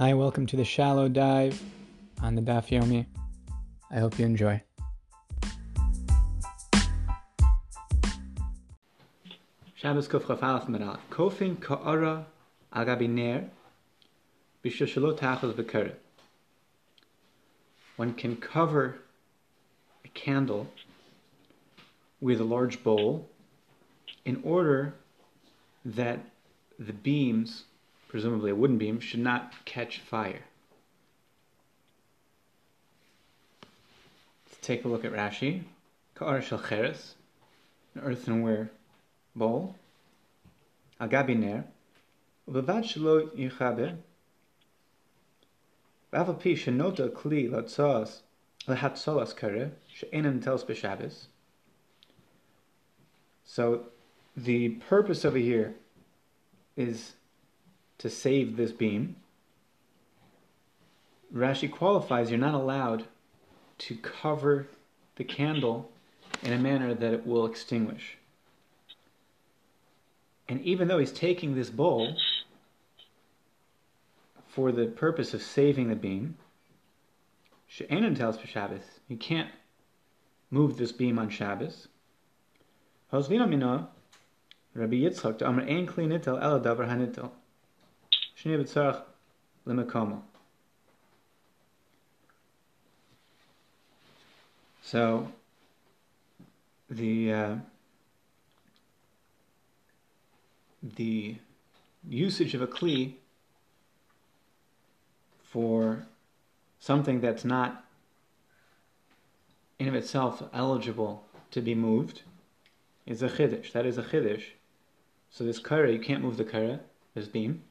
Hi, welcome to the shallow dive on the Daf Yomi. I hope you enjoy. Shabbos Meral. Kofin Ka'ara Tachos. One can cover a candle with a large bowl in order that the beams, presumably a wooden beam, should not catch fire. Let's take a look at Rashi. Ka'ar shel cheres, an earthenware bowl. Agabiner, gabi ner. Ubavad shelo yichabe. Ba'aval pi shenota kli latzoas lehatzolas kare she'enem tels b'shabbos. So the purpose over here is to save this beam. Rashi qualifies you're not allowed to cover the candle in a manner that it will extinguish. And even though he's taking this bowl for the purpose of saving the beam, She'enon tells for Shabbos, you can't move this beam on Shabbos. Rabbi Yitzchak, Amr ein kli nitel ela davar hanitel. Shnei b'tzarach lemekomo. So, the uh, the usage of a kli for something that's not in of itself eligible to be moved is a chiddush. That is a chiddush. So this kara, you can't move the kara, this beam.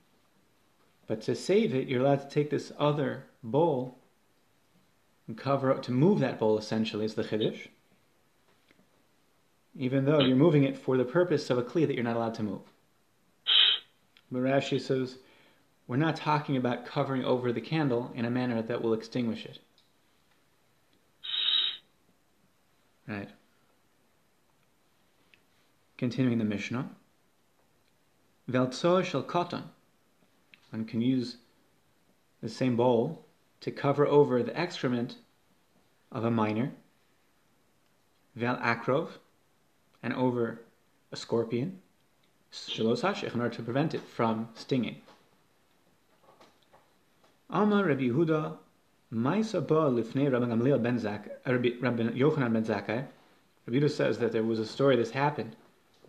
But to save it, you're allowed to take this other bowl and cover up, to move that bowl essentially is the chiddush. Even though you're moving it for the purpose of a kli that you're not allowed to move. Marashi says, we're not talking about covering over the candle in a manner that will extinguish it. Right. Continuing the Mishnah. Veltso shel katan. One can use the same bowl to cover over the excrement of a minor. Vel akrov, and over a scorpion. Shalos hashich, in order to prevent it from stinging. Amar Rabbi Yehuda, Maisa ba lifnei Rabbi Gamliel ben Zak, uh, Rabbi, Rabbi Yochanan ben Zakkai. Rabbi Yehuda says that there was a story this happened.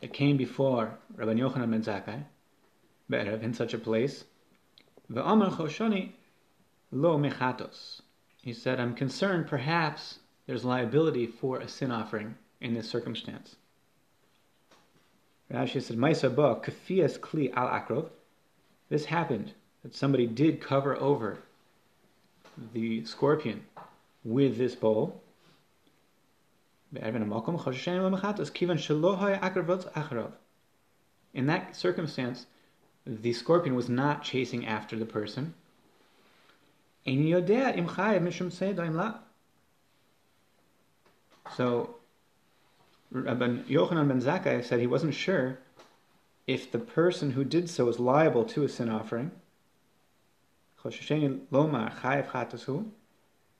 It came before Rabbi Yochanan ben Zakkai, in such a place. Ve'amar choshani lo mechatos. He said, I'm concerned perhaps there's liability for a sin offering in this circumstance. Rashi said, Maisa ba kafias kli al akrov. This happened, that somebody did cover over the scorpion with this bowl. In that circumstance, the scorpion was not chasing after the person. So, Rabbi Yochanan ben Zakkai said he wasn't sure if the person who did so was liable to a sin offering.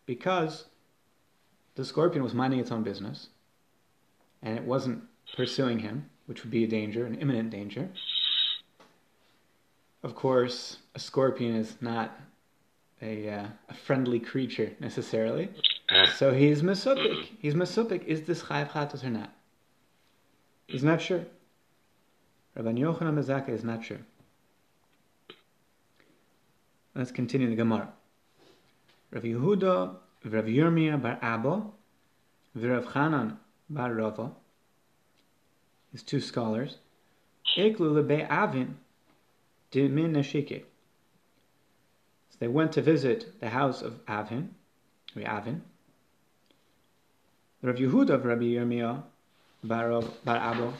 Because the scorpion was minding its own business and it wasn't pursuing him, which would be a danger, an imminent danger. Of course, a scorpion is not a, uh, a friendly creature necessarily. So he's mesupik. He's mesupik. Is this chayav chatos or not? He's not sure. Rabbi Yochanan Mezaka is not sure. Let's continue the Gemara. Rav Yehuda, Rav Yirmiyah bar Abba, Rav Chanan bar Rava, his two scholars, Eklu lebe Avin, Dimin Neshike. So they went to visit the house of Avin, Avin. Rav Yehuda of Rabbi Yirmiyah bar, bar Abba.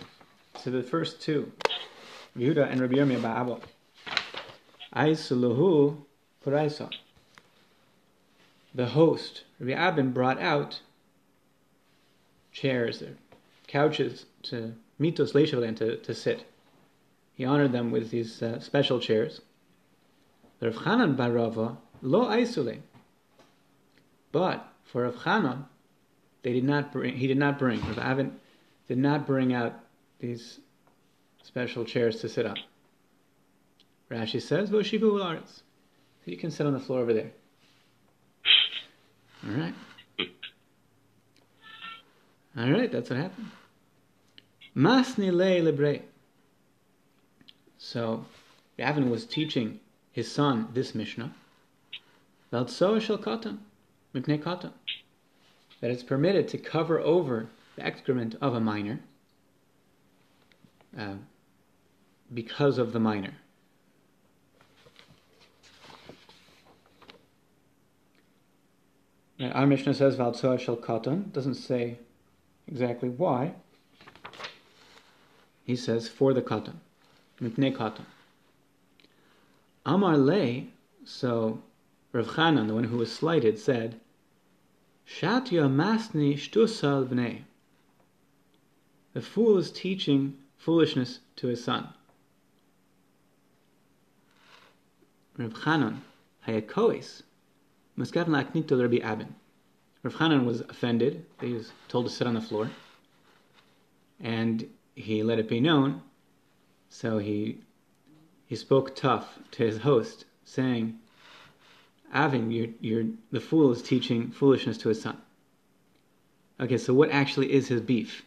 So the first two, Yehuda and Rabbi Yirmiyah bar Abba. Aisuluhu Paraisa. The host, Rabbi Abin, brought out chairs, couches to mitos leishavlan to, to sit. He honored them with these uh, special chairs. Rav Chanan bar Rava lo aisule. But for Rav Chanan, they did not bring. He did not bring. Rav Avin did not bring out these special chairs to sit on. Rashi says, "Voshivu ularetz." So you can sit on the floor over there. All right. All right, that's what happened. Masni le. So, Ravin was teaching his son this Mishnah. That it's permitted to cover over the excrement of a minor uh, because of the minor. Our Mishnah says Valtsoa shel katan, doesn't say exactly why. He says for the katan, mipnei katan. Amar le, so Rav Chanan, the one who was slighted, said, Shatya masni shtusal bnei. The fool is teaching foolishness to his son. Rav Chanan, hayakois, Muskav Laknito Rabbi Abin. Rav Chanan was offended. He was told to sit on the floor. And he let it be known. So he he spoke tough to his host, saying, Avin, you're, you're, the fool is teaching foolishness to his son. Okay, so what actually is his beef?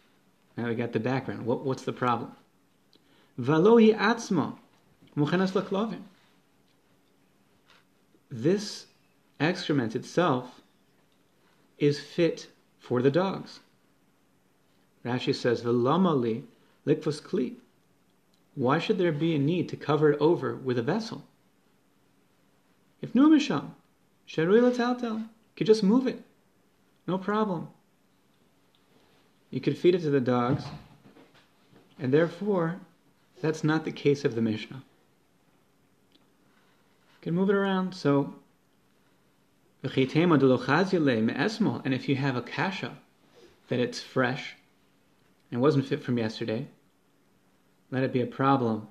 Now we got the background. What, what's the problem? Valohi atzma, This excrement itself is fit for the dogs. Rashi says, "V'lamali likvos kli." Why should there be a need to cover it over with a vessel? If numisham, sherui lataltel, could just move it, no problem. You could feed it to the dogs, and therefore, that's not the case of the Mishnah. You can move it around, so and if you have a kasha that it's fresh and wasn't fit from yesterday, let it be a problem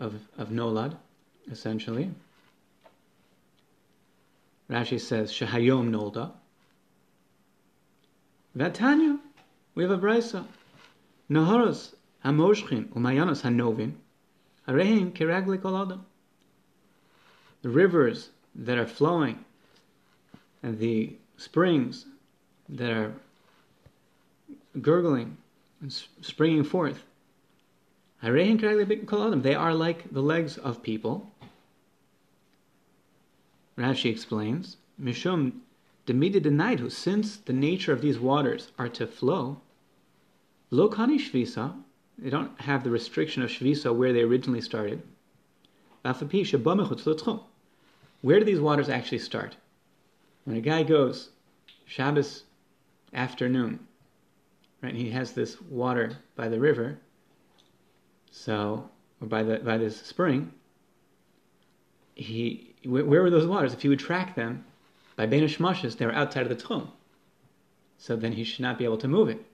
of, of nolad, essentially. Rashi says, Shahayom nolda. Vatanya, we have a brisa. Naharos hamoshchin umayanos hanovin, arehim kiragli kolada. The rivers that are flowing and the springs that are gurgling and springing forth. They are like the legs of people. Rashi explains, Mishum demida denaidu, since the nature of these waters are to flow, lokani shvisa, they don't have the restriction of shvisa where they originally started. Where do these waters actually start? When a guy goes Shabbos afternoon, right, he has this water by the river, so by the by this spring. He where, were those waters? If he would track them by Bena Shmashes, they were outside of the Tchum. So then he should not be able to move it.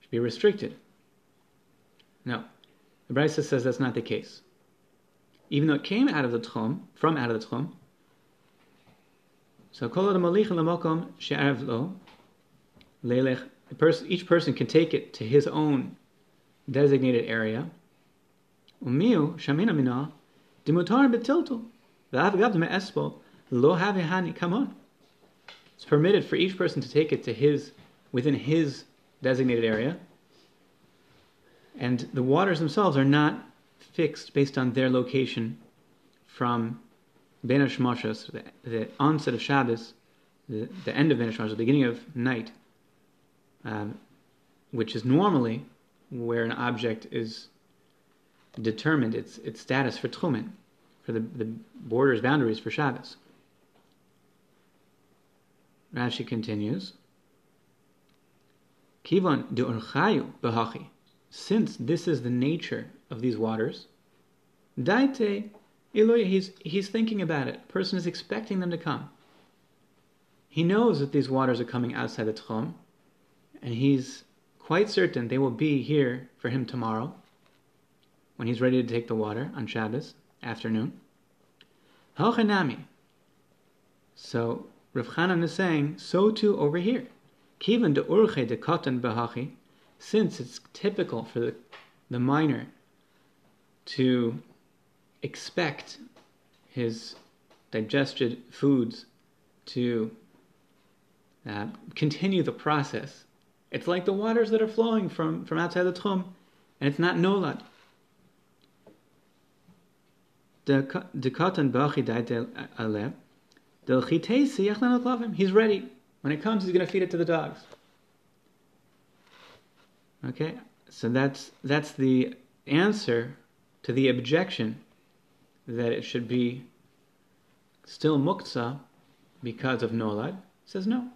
should be restricted. No. The Brisa says that's not the case. Even though it came out of the Tchum, from out of the Tchum, so. Each person can take it to his own designated area. Umiu shamina mina dimutar betiltul v'avgav me'espo lo havihani. Come on, it's permitted for each person to take it to his within his designated area, and the waters themselves are not fixed based on their location from Ben the, the onset of Shabbos, the, the end of Ben the beginning of night, um, which is normally where an object is determined its its status for Tchumen, for the, the borders, boundaries for Shabbos. Rashi continues. Kivan de urchayu behachi. Since this is the nature of these waters, daite Eloi, he's, he's thinking about it. person is expecting them to come. He knows that these waters are coming outside the Tchum, and he's quite certain they will be here for him tomorrow when he's ready to take the water on Shabbos afternoon. Hachanami. So Rav Chanan is saying, so too over here. Kivan de urche de katan behachi, since it's typical for the, the minor to expect his digested foods to uh, continue the process. It's like the waters that are flowing from, from outside the tchum, and it's not nolad. He's ready. When it comes, he's going to feed it to the dogs. Okay, so that's that's the answer to the objection that it should be still muktzah because of nolad. says no.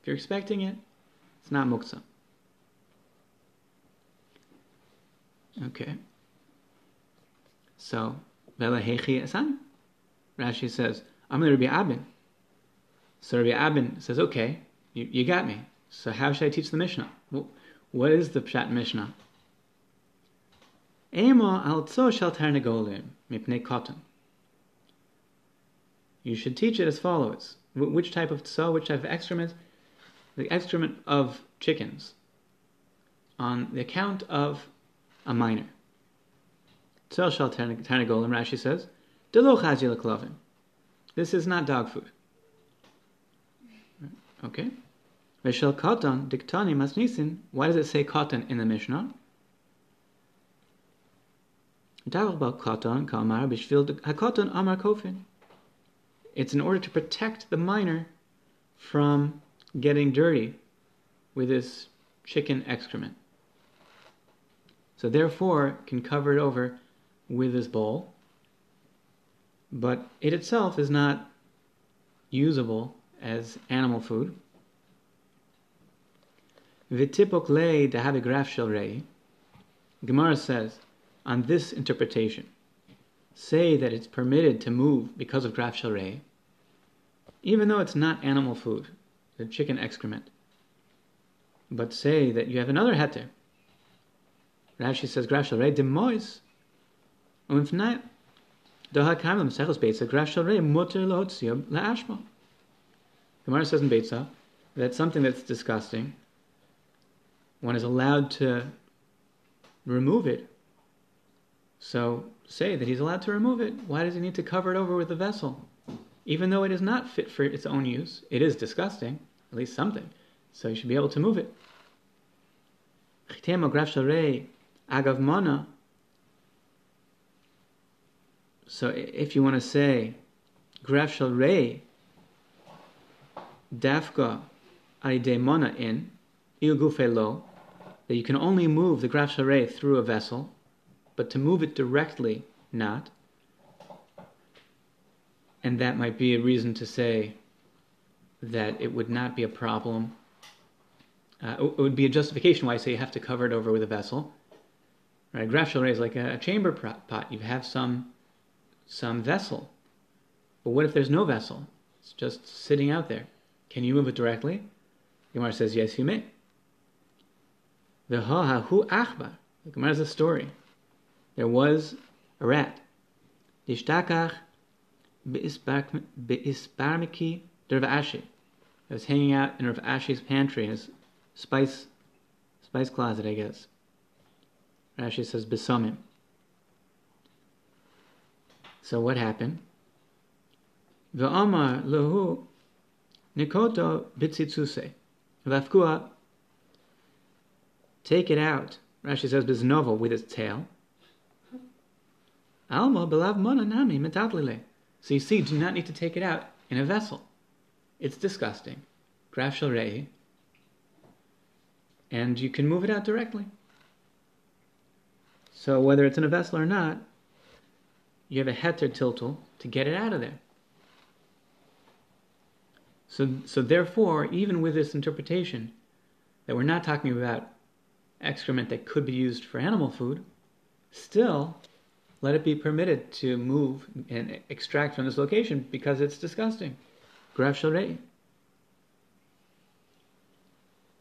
If you're expecting it, it's not muktzah. Okay. So. Rashi says, I'm the Rabbi Abin. So Rabbi Abin says, okay, you, you got me. So how should I teach the Mishnah? What is the Pshat Mishnah? Ema al shal tarnagolim mipnei katan. You should teach it as follows. Which type of tso, which type of excrement? The excrement of chickens. On the account of a minor. Tso shal tarnagolim, Rashi says, delo chazil This is not dog food. Okay? Veshel katan diktani masnisin. Why does it say katan in the Mishnah? It's in order to protect the minor from getting dirty with this chicken excrement. So therefore, can cover it over with this bowl, but it itself is not usable as animal food. Vitipok le dahavigraf shel rei. Gemara says, on this interpretation, say that it's permitted to move because of graf shel rei, even though it's not animal food, the chicken excrement. But say that you have another heter. Rashi says graf shel rei demois. Umfnai doha kamlam sechos beitza graf shel rei muter lotziyab laashma. Gemara says in Beitza that something that's disgusting, one is allowed to remove it. So say that he's allowed to remove it. Why does he need to cover it over with a vessel? Even though it is not fit for its own use, it is disgusting, at least something. So you should be able to move it. So if you want to say graf shel rei dafka aridemona in il gufelo that you can only move the graf shel rei through a vessel, but to move it directly, not. And that might be a reason to say that it would not be a problem. Uh, it would be a justification why I say you have to cover it over with a vessel. Right? Graf shel rei is like a chamber pot. You have some some vessel. But what if there's no vessel? It's just sitting out there. Can you move it directly? Gemara says, yes, you may. The ha hu achbar. The Gemara is a story. There was a rat. Dishtakach be'isbarmiki der Ashi. It was hanging out in Rav Ashi's pantry, his spice spice closet, I guess. Rashi says besomim. So what happened? V'amar lehu Nikoto bitzitsuse. Vafkua, take it out. Rashi says biznova with its tail. Alma belav mona nami metatlile. So you see, do not need to take it out in a vessel. It's disgusting. Graf. And you can move it out directly. So whether it's in a vessel or not, you have a heter tiltul to get it out of there. So, so therefore, even with this interpretation, that we're not talking about excrement that could be used for animal food, still, let it be permitted to move and extract from this location because it's disgusting. Graf shel rei.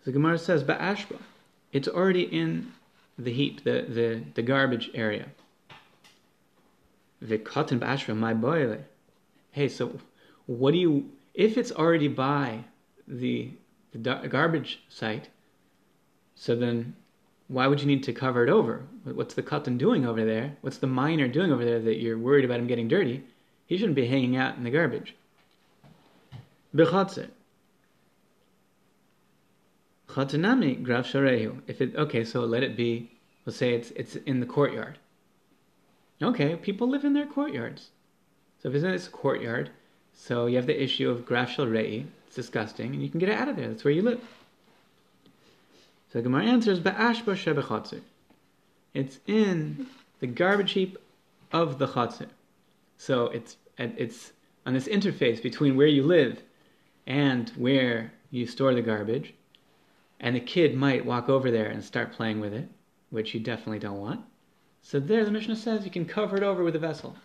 The Gemara says, Ba'ashba. It's already in the heap, the, the, the garbage area. The katan ba'ashba, my boile. hey, so what do you, if it's already by the, the garbage site, so then why would you need to cover it over? What's the katan doing over there? What's the minor doing over there that you're worried about him getting dirty? He shouldn't be hanging out in the garbage. Bechatzer. Chatanami sharehu. If it okay, so let it be. Let's say it's it's in the courtyard. Okay, people live in their courtyards. So if it's this courtyard, so you have the issue of graf rei. It's disgusting, and you can get it out of there. That's where you live. So the Gemara answers ba'ashba shebechatzer. It's in the garbage heap of the chatzir. So it's it's on this interface between where you live and where you store the garbage. And the kid might walk over there and start playing with it, which you definitely don't want. So there, the Mishnah says you can cover it over with a vessel.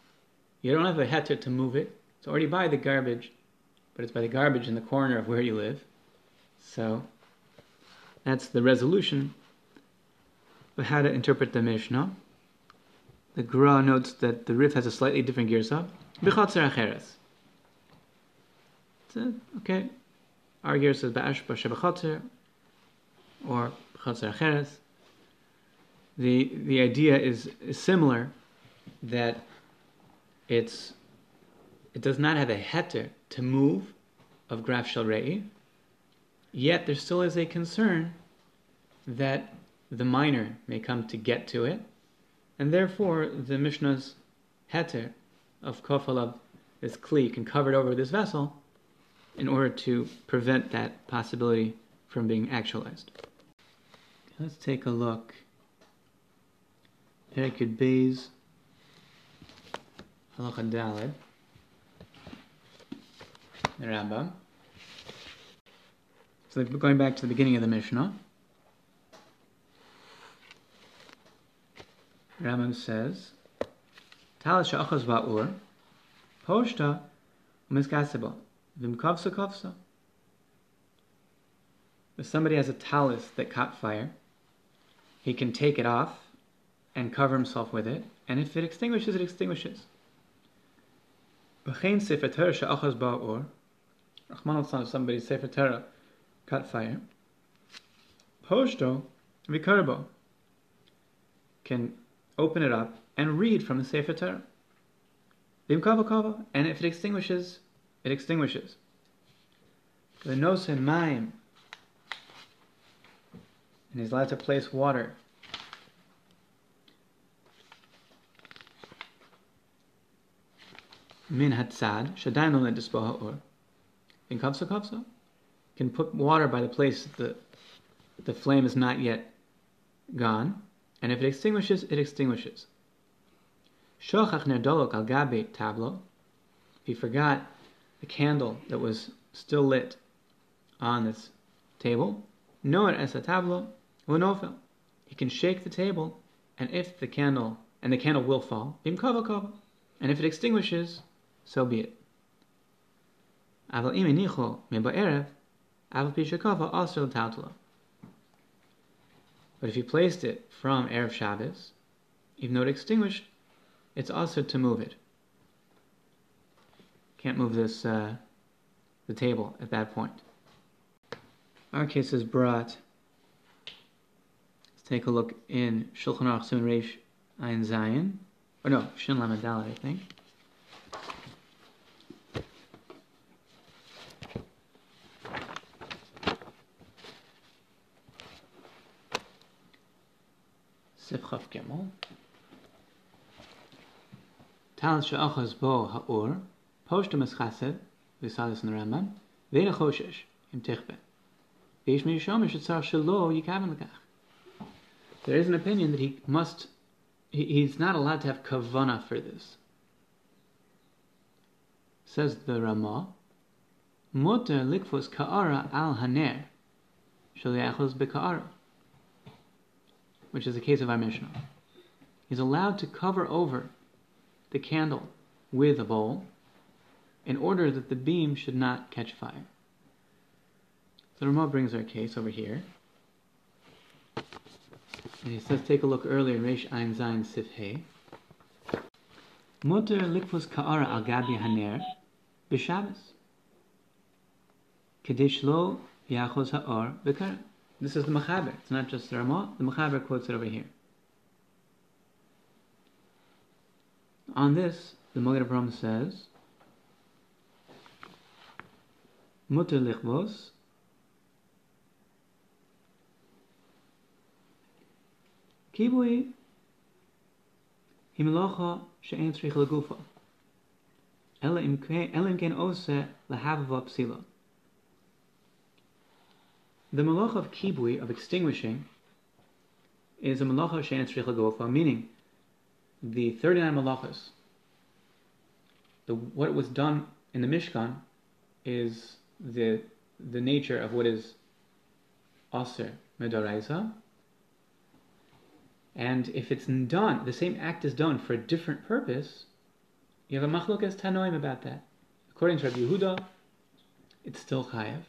You don't have a heter to move it. It's already by the garbage, but it's by the garbage in the corner of where you live. So that's the resolution of how to interpret the Mishnah. The Gra notes that the Rif has a slightly different girsa. B'chatzer acheres. Okay. Our girsa says ba'ash b'shebachatzer or b'chatzer acheres. The, the idea is, is similar that it's it does not have a heter to move of graf shel rei, yet there still is a concern that the minor may come to get to it, and therefore the Mishnah's heter of kofalav, this kli, can cover it over this vessel in order to prevent that possibility from being actualized. Let's take a look. Perikid Beis, Halacha Daled, the Rambam. So going back to the beginning of the Mishnah. Rambam says, Talis she'achaz ba'ur, poshta u'miskasebo, v'mkavsa kavsa. If somebody has a talis that caught fire, he can take it off and cover himself with it, and if it extinguishes, it extinguishes. B'chein sefer Torah somebody's sefer Torah caught fire, poshto vikarbo can open it up, and read from the Sefer Torah. And if it extinguishes, it extinguishes. The nosen maim, and he's allowed to place water. Min hatzad, shadayin lo nedisbo ha'or. In kavsa kavsa, can put water by the place that the, the flame is not yet gone, and if it extinguishes, it extinguishes. Shochach nerdolok al gabe tablo. He forgot the candle that was still lit on this table, noer es a tablo unofel. He can shake the table, and if the candle and the candle will fall, bim kava kava. And if it extinguishes, so be it. Aval imenicho me ba'erev, aval pishakava also tautala. But if you placed it from Erev Shabbos, even though it extinguished, it's also to move it. Can't move this uh, the table at that point. Our case is brought. Let's take a look in Shulchan Aruch Siman Reish Ein Zion, or no, Shin Lamed I think. She'achaz bo choshesh, im etzar shelo l'kach. There is an opinion that he must, he, he's not allowed to have kavana for this. Says the Ramah, Mutter likfus ka'ara al haner, shel yachos beka'ara which is the case of our Mishnah. He's allowed to cover over the candle with a bowl in order that the beam should not catch fire. So Ramah brings our case over here. And he says, take a look earlier in Reish Ein Zayin Sif He. Mutter likfus ka'ara al gabi haner b'Shabbos. Kadesh lo yachos ha'or b'kara. This is the Machaber. It's not just the Ramah. The Machaber quotes it over here. On this, the Magen Avraham says, Mutter lichvos kibui himelacha she'en tzrich legufa ela im ken ose lehavava psila the malach of kibui, of extinguishing, is a malacha she'en tzrich legufa, meaning the 39 malachas, the, what was done in the Mishkan is the the nature of what is aser medaraisa. And if it's done, the same act is done for a different purpose, you have a machlokas tanoim about that. According to Rabbi Yehuda, it's still chayev.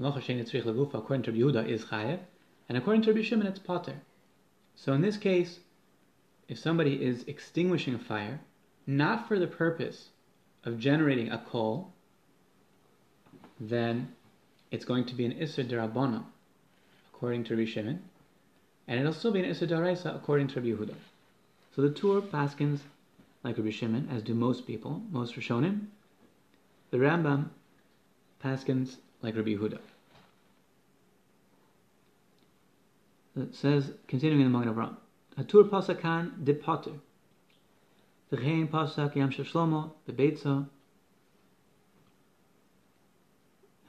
According to Yehuda is chayev, and according to Rabbi Shimon, it's potter. So in this case, if somebody is extinguishing a fire, not for the purpose of generating a coal, then it's going to be an Isser Darabana, according to Rabbi Shimon, and it'll still be an Isser Daraisa, according to Rabbi Yehuda. So the Tur paskins like Rabbi Shimon, as do most people, most Rishonim. The Rambam paskins like Rabbi Yehuda. It says, continuing in the Magen Avraham, Hatur pasakan de potter. V'chein pasak yam Shlomo bebeitza.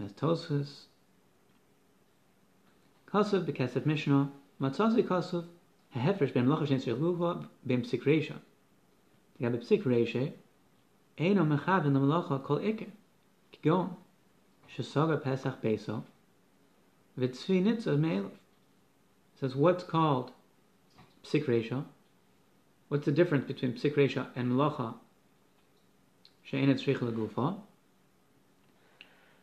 As Tosfos. Kasav bekesef Mishnah. Matzazi kasav. Hehefresh ben melacha shen tzrich luva bem psik reisha. Gabe psik reisha. Eino mechaven la melacha kol iker. Kigon. Shesaga pesach beso. V'tzvi nitzah me'elov. Says what's called psik reisha. What's the difference between psik reisha and melacha? She'enet shrich legufa.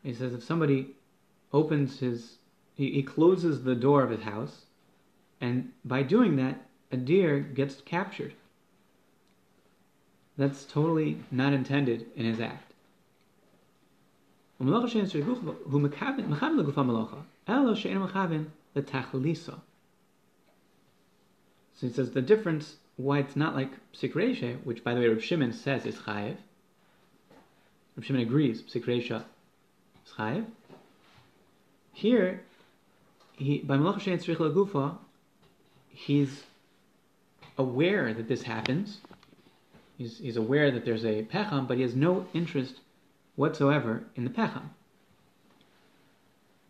He says if somebody opens his, he, he closes the door of his house, and by doing that, a deer gets captured. That's totally not intended in his act. Um, so he says the difference why it's not like psikresha, which by the way Reb Shimon says is chayev. Reb Shimon agrees psikresha is chayev. Here, he by malach shein tzrich lagufa, he's aware that this happens. He's, he's aware that there's a pecham, but he has no interest whatsoever in the pecham.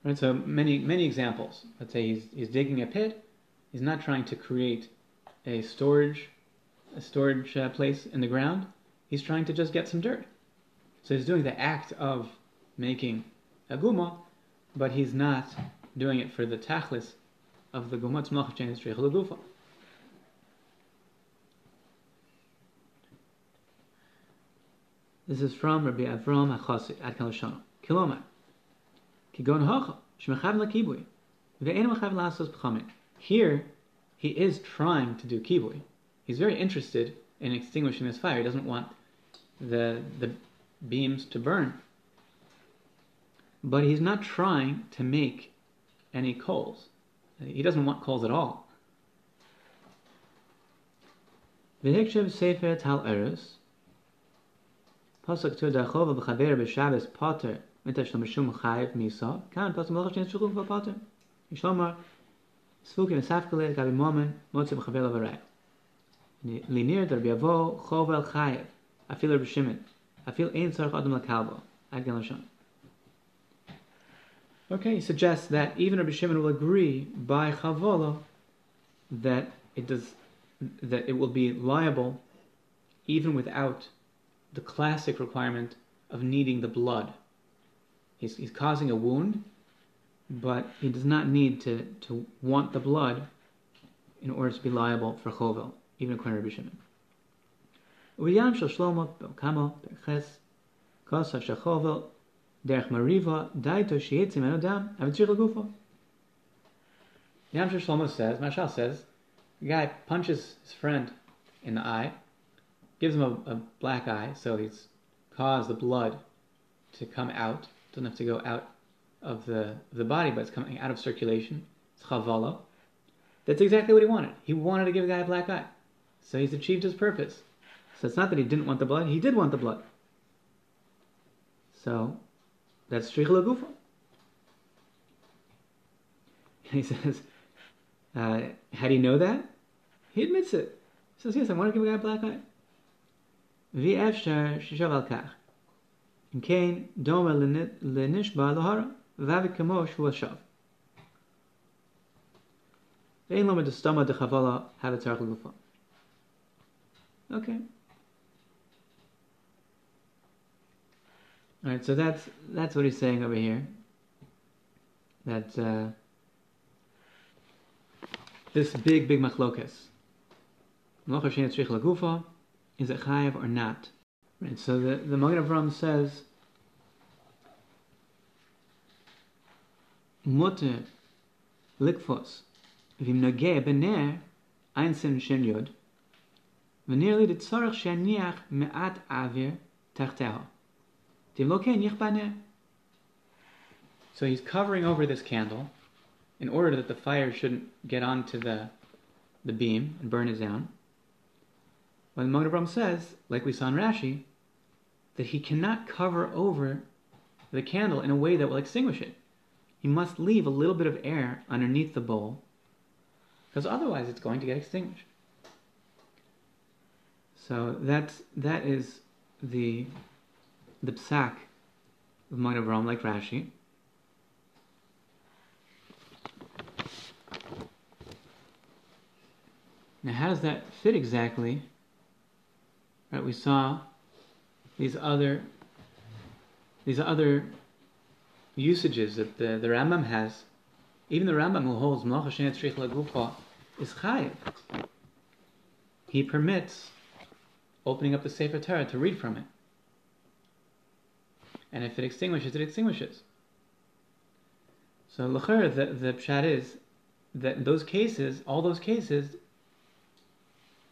Right, so many many examples. Let's say he's he's digging a pit. He's not trying to create a storage a storage uh, place in the ground. He's trying to just get some dirt. So he's doing the act of making a guma, but he's not doing it for the tachlis of the guma tzmach chen gufa. This is from Rabbi Avram HaChassid at Kalashon. Kilomar. Kigon hocha, shmechav lakibui. Ve'en mechav lasos b'chamin. Here, he is trying to do kibui. He's very interested in extinguishing this fire. He doesn't want the the beams to burn. But he's not trying to make any coals. He doesn't want coals at all. V'hikshev sefer tal eres. Pasuk to potter misa. Kan pasuk malach shen shulchum. Yishomar svukim gabi momen b'chaver. Linir der b'yavo afil er afil ein adam l'shon. Okay, he suggests that even Rabbi Shimon will agree by chavolo that it does that it will be liable even without the classic requirement of needing the blood. He's, he's causing a wound, but he does not need to, to want the blood in order to be liable for chovel, even according to Rabbi Shimon. Uyam shel Shlomo kamo berches kosa shechovel derech mariva daito sheyetzim en adam avitzir lagufo. Yam shel Shlomo says, Mashal says, the guy punches his friend in the eye, gives him a, a black eye, so he's caused the blood to come out. It doesn't have to go out of the, the body, but it's coming out of circulation. It's chavala. That's exactly what he wanted. He wanted to give a guy a black eye. So he's achieved his purpose. So it's not that he didn't want the blood, he did want the blood. So that's Shricha Lagufa. And he says, uh, how do you know that? He admits it. He says, yes, I want to give a guy a black eye. V'efsher shishav al kach. And Cain doma v'avikemosh lohara v'avikamosh v'ashav. Ve'in lomid estama dechavala havatar l'gufa. Okay. All right, so that's that's what he's saying over here. That uh, this big, big machlokas is it chayav or not? Right. So the the Magen Avram says, mutter likfos vim nageh bener einsin shen yod, v'nirli de tzarech sheniach me'at avir tarteho. So he's covering over this candle in order that the fire shouldn't get onto the, the beam and burn it down. The Magen says, like we saw in Rashi, that he cannot cover over the candle in a way that will extinguish it. He must leave a little bit of air underneath the bowl, because otherwise it's going to get extinguished. So that's that is the the psak of Avraham, like Rashi. Now, how does that fit exactly? Right, we saw these other these other usages that the, the Rambam has. Even the Rambam who holds Malacha Shenet Shrich Lagufa is chayiv. He permits opening up the Sefer Torah to read from it and if it extinguishes, it extinguishes. So the the pshat is that in those cases, all those cases,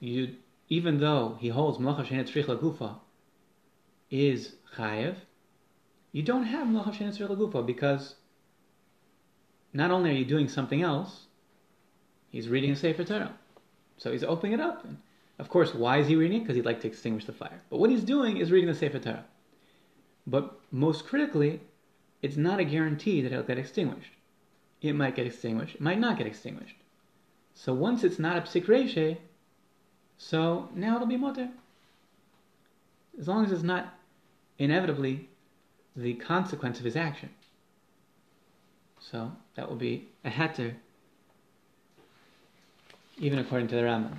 you even though he holds malacha shenet tzrich gufa is chayev, you don't have malacha shenet tzrich gufa because not only are you doing something else, he's reading a sefer Torah, so he's opening it up. And of course, why is he reading it? Because he'd like to extinguish the fire. But what he's doing is reading the sefer Torah. But most critically, it's not a guarantee that it'll get extinguished. It might get extinguished, it might not get extinguished. So once it's not a psik reshe, so now it'll be mutter. As long as it's not inevitably the consequence of his action. So that will be a heter, even according to the Rambam.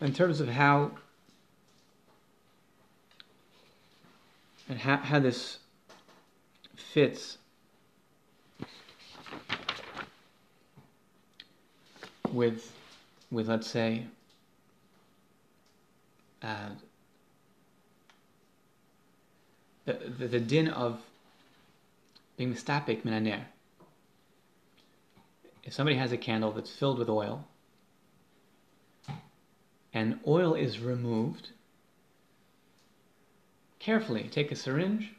in terms of how and how, how this fits with with let's say uh, the, the, the din of being mistapik minaner. If somebody has a candle that's filled with oil and oil is removed, carefully take a syringe,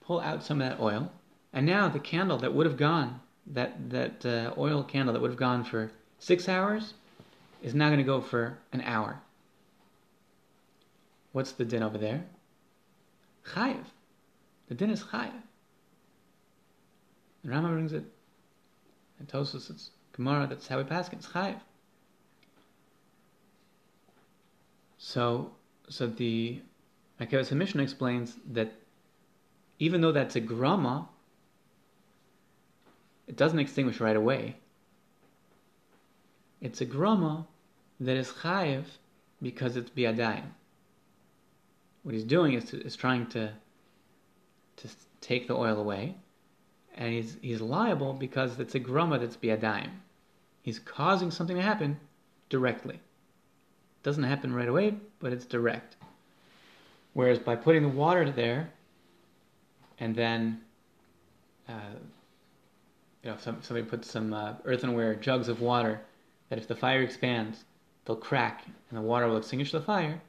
pull out some of that oil, and now the candle that would have gone, that, that uh, oil candle that would have gone for six hours, is now going to go for an hour. What's the din over there? Chayiv. The din is chayiv. The Rama brings it. And Tosfos, it's Gemara, that's how we pass it. It's chayiv. So, so the Akevas Mishnah explains that even though that's a grama, it doesn't extinguish right away. It's a grama that is chayiv because it's biadayim. What he's doing is, to, is trying to to take the oil away, and he's he's liable because it's a grama that's biadayim. He's causing something to happen directly It doesn't happen right away, but it's direct. Whereas by putting the water there, and then, uh, you know, some, somebody puts some uh, earthenware jugs of water that if the fire expands, they'll crack and the water will extinguish the fire.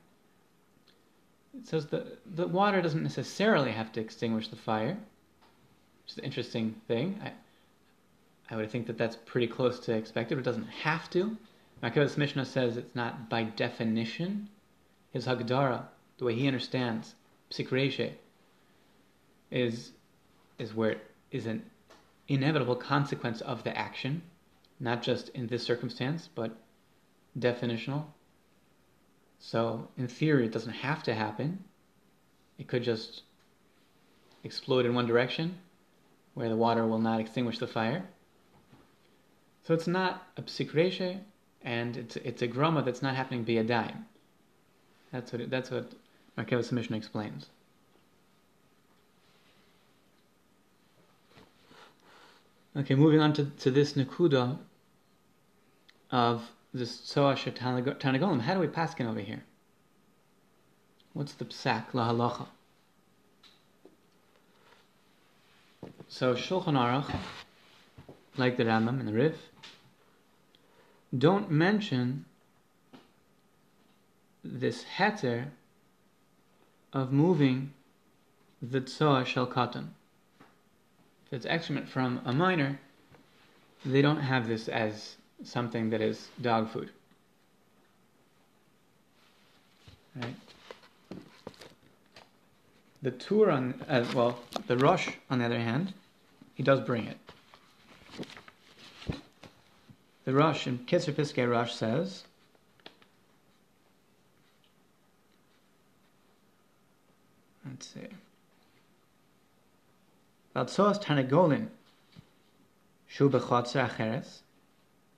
It says that the water doesn't necessarily have to extinguish the fire, which is an interesting thing. I, I would think that that's pretty close to expected, but it doesn't have to. Makiav's Mishnah says it's not by definition. His Hagdara, the way he understands psikreshe, is is where it is an inevitable consequence of the action, not just in this circumstance, but definitional. So, in theory, it doesn't have to happen. It could just explode in one direction, where the water will not extinguish the fire. So it's not a psik reishe, and it's it's a grama that's not happening biyadayim. That's what it, that's what Markeva's explains. Okay, moving on to, to this Nakuda of this Tzoash Tanagolim. How do we paskin over here? What's the psak, lahalacha? So Shulchan Aruch, like the Rambam and the Rif, don't mention this heter of moving the tzoa shel if it's excrement from a minor, they don't have this as something that is dog food. Right? The Tur on, uh, well, the Rosh, on the other hand, he does bring it. The Rosh in Kitzer Piskei Rosh says, let's see. Vatsos Tanagolin, Shu Bechotzer Acheres,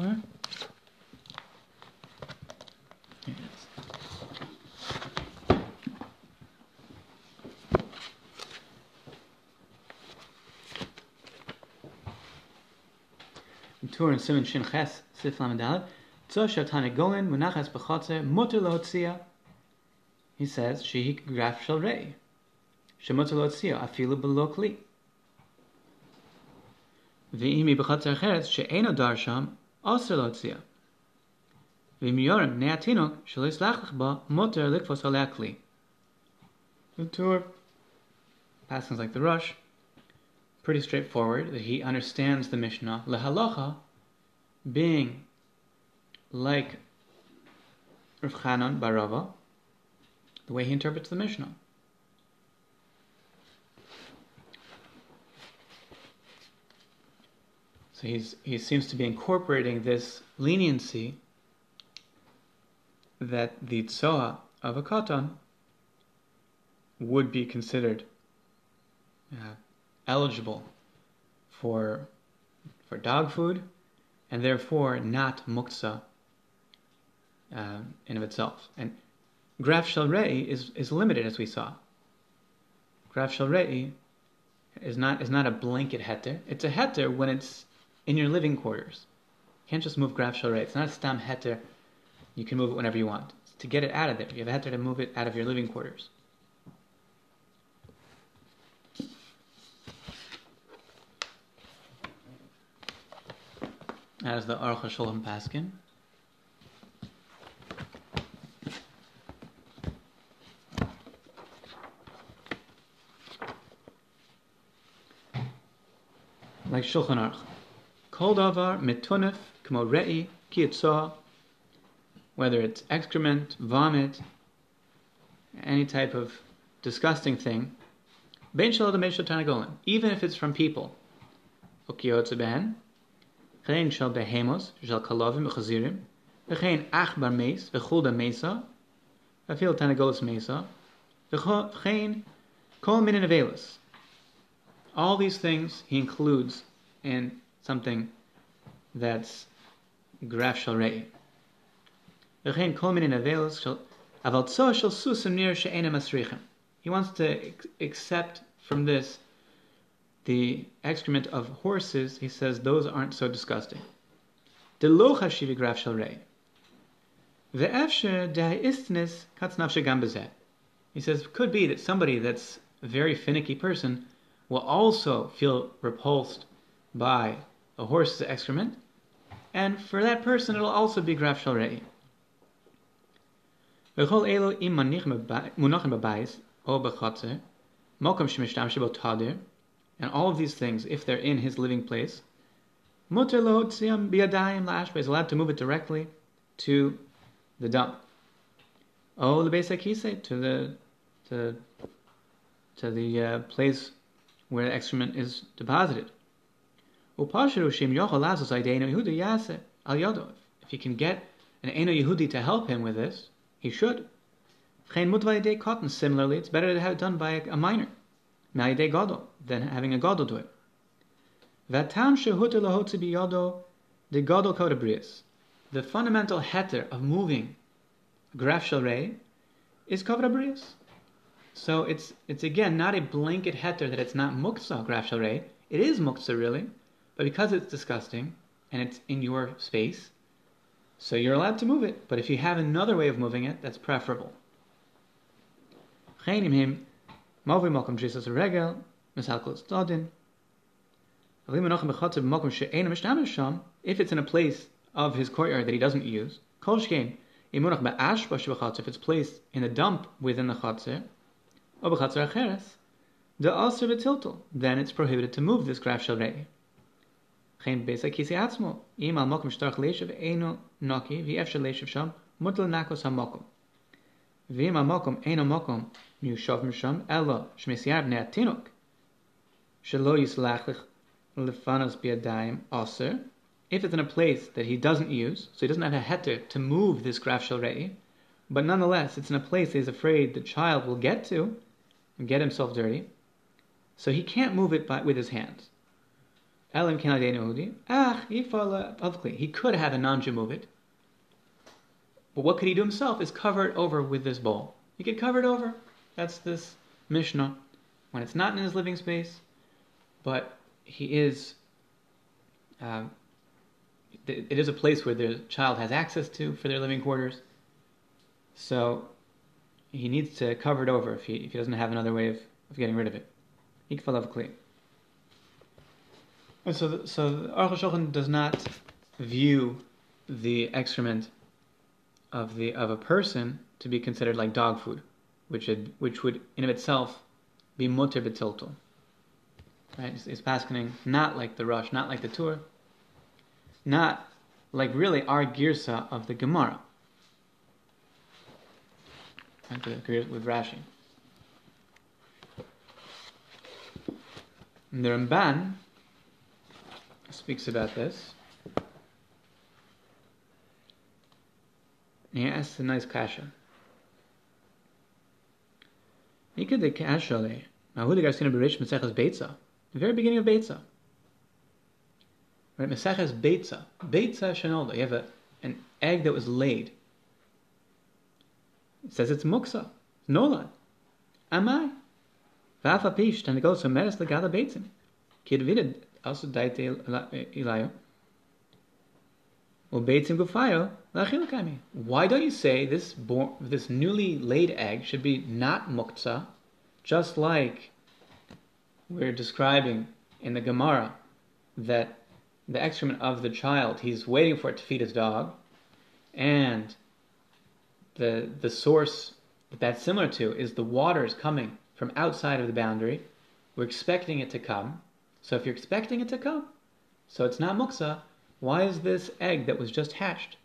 sure. Torah and Siman Shin Ches Sif Lamedalev. Tzo Shatane Golin Munachas Bechotzer Mutter Lotzia. He says she graf shel rei. she Shemutter Lotzia Afilu Belokli. Ve'imi Bechotzer Cheres She'eno Darsham the Tur passes like the Rosh. Pretty straightforward that he understands the Mishnah. lehalocha, being like Rav Chanan bar Rava, the way he interprets the Mishnah. So he's, he seems to be incorporating this leniency that the tsoa of a katan would be considered uh, eligible for for dog food and therefore not muktzah uh, in of itself. And graf shel is, is limited as we saw. Graf shel is not is not a blanket heter. It's a heter when it's in your living quarters. You can't just move graf rei. It's not a stam heter. You can move it whenever you want. It's to get it out of there, you have a heter to move it out of your living quarters. As the Aruch HaShulchan Paskin. Like Shulchan Aruch. Kol davar mitunif kmo rei whether it's excrement, vomit, any type of disgusting thing, ben tanagolan, even if it's from people. Ukiyotze ben, chen shel behemos, shel kalovim v'chazirim, v'chein ach bar meis, v'chulda mesa, v'fil tanagolas mesa, v'chein Kol minin. All these things he includes in something that's graf shel rei. V'chein kol minin tzoh shel susim nir she'ena masrichem. He wants to accept from this the excrement of horses. He says those aren't so disgusting. De lo chashivi graf shel rei. Ve'efsher de istnis katznafshe gam bezeh. He says could be that somebody that's a very finicky person will also feel repulsed by a horse's excrement, and for that person it'll also be graf shel rei. Elo im munachim b'bayis o b'chatzer, mokom shemishtam shebo tadir, and all of these things, if they're in his living place, muter lo tziam biyadayim la'ashba is allowed to move it directly to the dump. Oh, the akise to the to to the uh, place where the excrement is deposited. If he can get an Eno Yehudi to help him with this, he should. cotton. Similarly, it's better to have it done by a minor, than having a gadol do it. The fundamental heter of moving graf shel is kavra So it's it's again not a blanket heter that it's not muksa graf shel It is muksa really, but because it's disgusting and it's in your space, so you're allowed to move it. But if you have another way of moving it, that's preferable. If it's in a place of his courtyard that he doesn't use, if it's placed in a dump within the chatzir, then it's prohibited to move this graf shel mokum shtarch leshev eino noki, vi efshel leshev sham, mutal nakos ha-mokum. Vim al mokum mokum mi ushovim sham, elo shmesiar bnei atinuk, shelo yislachlich lefanos biadayim aser, if it's in a place that he doesn't use, so he doesn't have a heter to move this graf shel rei, but nonetheless it's in a place he's afraid the child will get to and get himself dirty, so he can't move it by, with his hands. Elim Ah, publicly. He could have a non-Jew move it. But what could he do himself is cover it over with this bowl. He could cover it over. That's this Mishnah. When it's not in his living space, but he is, uh, it is a place where the child has access to for their living quarters. So he needs to cover it over if he, if he doesn't have another way of, of getting rid of it. Follow clean. And so, the, so Aruch does not view the excrement of the of a person to be considered like dog food, which would which would in of itself be mutter betiltul. Right? It's, it's paskening not like the Rosh, not like the Tur, not like really our girsa of the Gemara. With Rashi. And the Ramban speaks about this. he asks a nice kasha. Ika de kasha le. Mahuda Garcina Berish Meseches Beitza. The very beginning of Beitza. Right, Meseches Beitza. Beitza Shanolda. You have a, an egg that was laid. It says it's muksa. Nolad. Amai. Vafa pish. Then it goes to Meres Legada Beitzin. Kid vidid also daite ilayo. Why don't you say this born, this newly laid egg should be not muktzah, just like we're describing in the Gemara that the excrement of the child, he's waiting for it to feed his dog, and the the source that that's similar to is the water is coming from outside of the boundary. We're expecting it to come, so if you're expecting it to come, so it's not muksa, why is this egg that was just hatched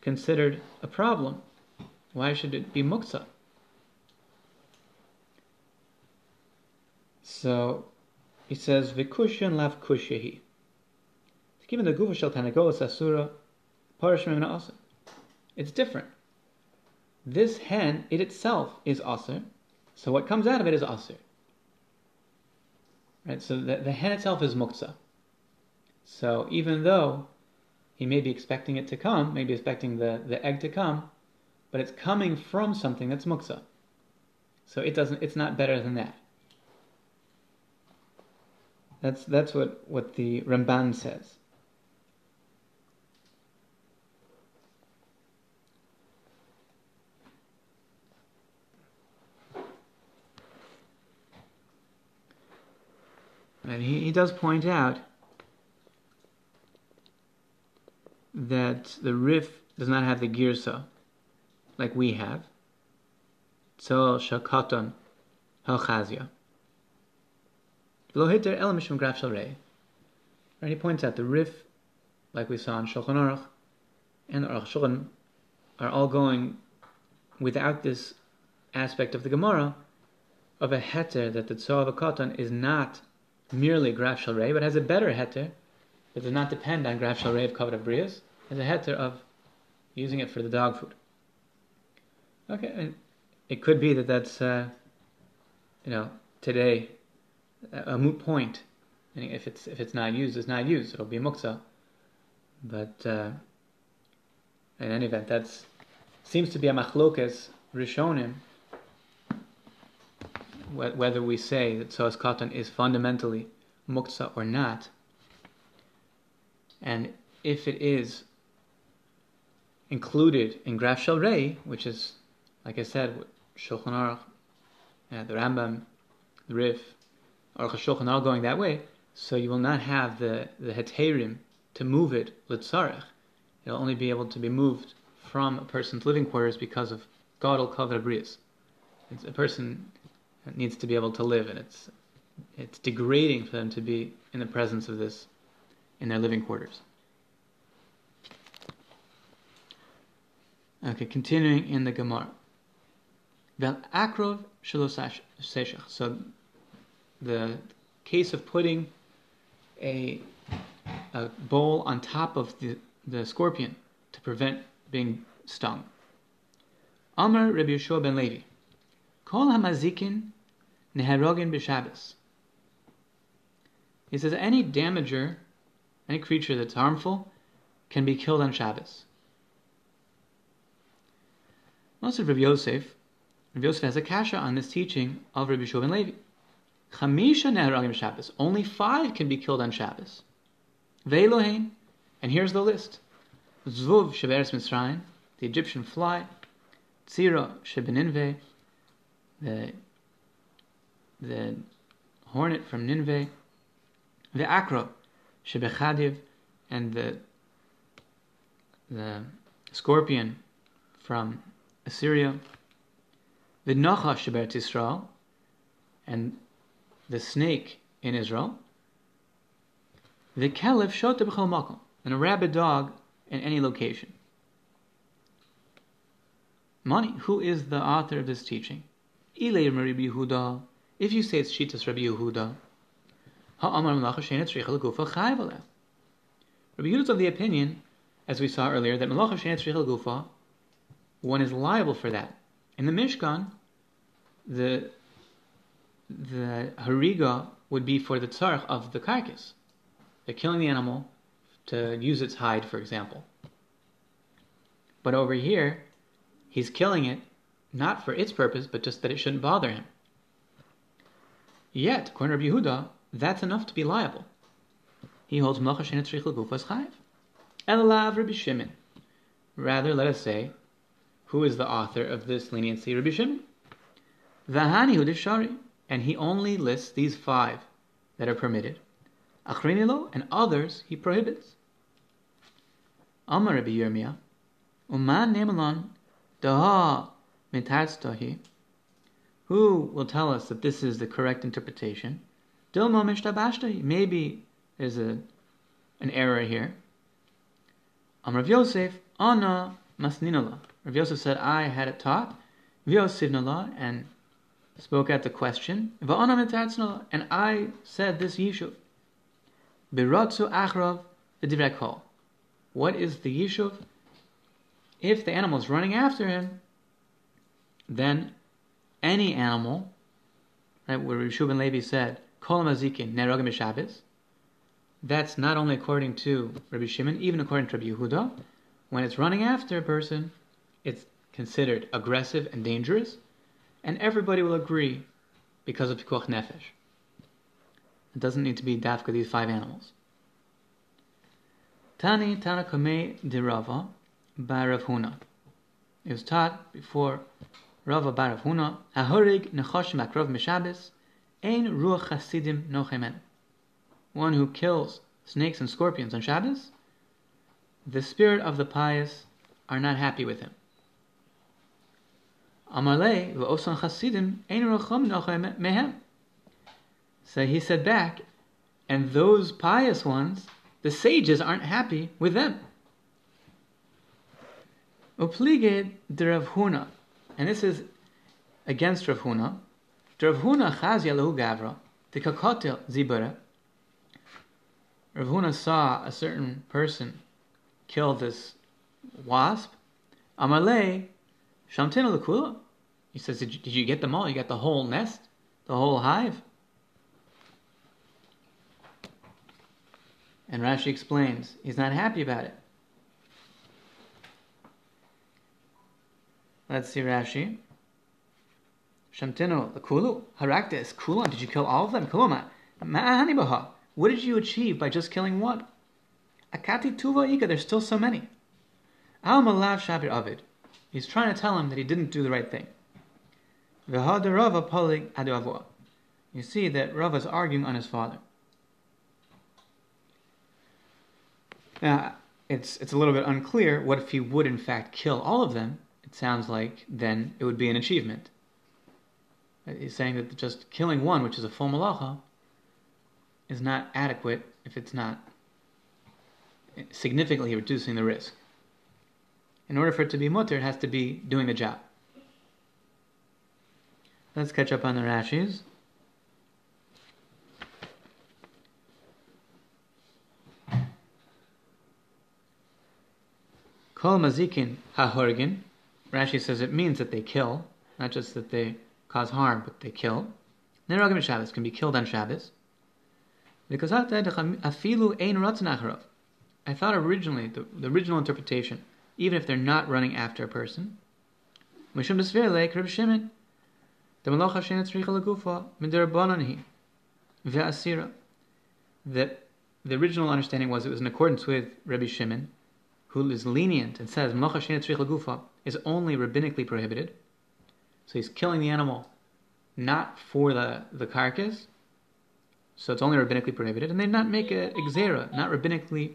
considered a problem? Why should it be muksa? So he says vikushan lav kushahi. Given the gufa shel tanagolas asura, parashmim also. It's different. This hen, it itself is aser, so what comes out of it is aser. Right? So the, the hen itself is muktzah. So even though he may be expecting it to come, maybe expecting the, the egg to come, but it's coming from something that's muktzah. So it doesn't it's not better than that. That's that's what, what the Ramban says. And he, he does point out that the Rif does not have the girsa like we have. So shakaton halchazia. Lohiter el mishum graf Right, he points out the Rif, like we saw in Shulchan Aruch, and Aruch Shulchan are all going without this aspect of the Gemara of a heter that the tzol of a katan is not merely graf shalrei, but has a better heter that does not depend on graf shalrei of kavod brias, has a heter of using it for the dog food. Okay, and it could be that that's, uh, you know, today a moot point. And if it's if it's not used, it's not used. It'll be muksa. But uh, in any event, that's seems to be a machlokas rishonim whether we say that Soas Katan is fundamentally muktzah or not, and if it is included in Graf Shel Rei, which is, like I said, Shulchan Aruch, uh, the Rambam, the Rif, or Shulchan Aruch going that way, so you will not have the, the heterim to move it litzarech. It'll only be able to be moved from a person's living quarters because of Gadol Kavod. It's a person needs to be able to live, and it's it's degrading for them to be in the presence of this in their living quarters. Okay, continuing in the Gemara. Vel akrov seshach. So the case of putting a a bowl on top of the, the scorpion to prevent being stung. Amar Rabbi Yeshua ben Levi. Kol hamazikin neherogin b'Shabbos. He says any damager, any creature that's harmful, can be killed on Shabbos. Most of Rabbi Yosef, Rabbi Yosef has a kasha on this teaching of Rabbi Shua Levi. Chamisha neherogin b'Shabbos. Only five can be killed on Shabbos. Ve'elohein, and here's the list: Zvuv sheberes Mitzrayim, the Egyptian fly; Tzira shebeninve, the the hornet from Nineveh, the akro shebechadiv, and the the scorpion from Assyria, the nacha shebert Israel, and the snake in Israel, the caliph shota b'chol makom, and a rabid dog in any location. Money, who is the author of this teaching? Ilay Rabbi Yehuda, if you say it's Shitas Rabbi Yehuda, Ha'amar Malacha Shena Tzricha L'Gufa Chayv Rabbi Yehuda is of the opinion, as we saw earlier, that Malacha Shena Tzricha L'Gufa, one is liable for that. In the Mishkan, the the hariga would be for the tzarch of the carcass. They're killing the animal to use its hide, for example. But over here, he's killing it not for its purpose, but just that it shouldn't bother him. Yet, according to Rabbi Yehuda, that's enough to be liable. He holds Melacha Shenet Tzrich L'Gufas Chayiv. Elalav Rabbi Shimon. Rather, let us say, who is the author of this leniency? Rabbi Shimon. Vahani Shari. And he only lists these five that are permitted. Achrinilo and others he prohibits. Amar Rabbi Yirmiyah. Uman Nemalon Daha Mitarstahi. Who will tell us that this is the correct interpretation? Dilma mishtabashta. Maybe there's a an error here. Am Rav Yosef, Anna masninala. Rav Yosef said, I had it taught. Vyosivnala, and spoke at the question. Va'ana mitatzna, and I said this yishuv. Biratzu achrav v'divrei What is the yishuv? If the animal is running after him, then any animal, right, where Rishuv and Levi said, Kol Mazikin Nerogim Shabbos. That's not only according to Rabbi Shimon, even according to Rabbi Yehuda. When it's running after a person, it's considered aggressive and dangerous, and everybody will agree because of Pikuach Nefesh. It doesn't need to be dafka these five animals. Tani Tana Kame de Rava bar Rav Huna. It was taught before Rava bar Rav Huna, Ahorig nechoshim akrov mishabes, ein ruach chasidim nochemen. One who kills snakes and scorpions on Shabbos, the spirit of the pious are not happy with him. Amalei v'osan chasidim ein ruachom nochemen mehem. So he said back, and those pious ones, the sages aren't happy with them. Upliged de Rav Huna, and this is against Rav Huna. Rav Huna chazia lehu gavra, the kakotel zibara. Rav Huna saw a certain person kill this wasp. Amalei shamtinu lekula. He says, did you, did you get them all? You got the whole nest, the whole hive. And Rashi explains, he's not happy about it. Let's see Rashi. Shamtino, the kulu, harakta Kulon. Did you kill all of them? Kuloma, ma'ahanibaha. What did you achieve by just killing one? Akati tuva ika, there's still so many. Al malav shabir avid. He's trying to tell him that he didn't do the right thing. Rava polig adu You see that Rava is arguing on his father. Now, it's, it's a little bit unclear what if he would in fact kill all of them, sounds like then it would be an achievement. Uh, he's saying that just killing one, which is a full malacha, is not adequate if it's not significantly reducing the risk. In order for it to be mutter, it has to be doing the job. Let's catch up on the Rashis. Kol mazikin hahorgin. Rashi says it means that they kill, not just that they cause harm, but they kill. Neragim Shabbos can be killed on Shabbos. I thought originally the, the original interpretation, even if they're not running after a person, the. That the original understanding was it was in accordance with Rabbi Shimon, who is lenient and says gufa is only rabbinically prohibited. So he's killing the animal not for the, the carcass, so it's only rabbinically prohibited, and they not make a exera, not rabbinically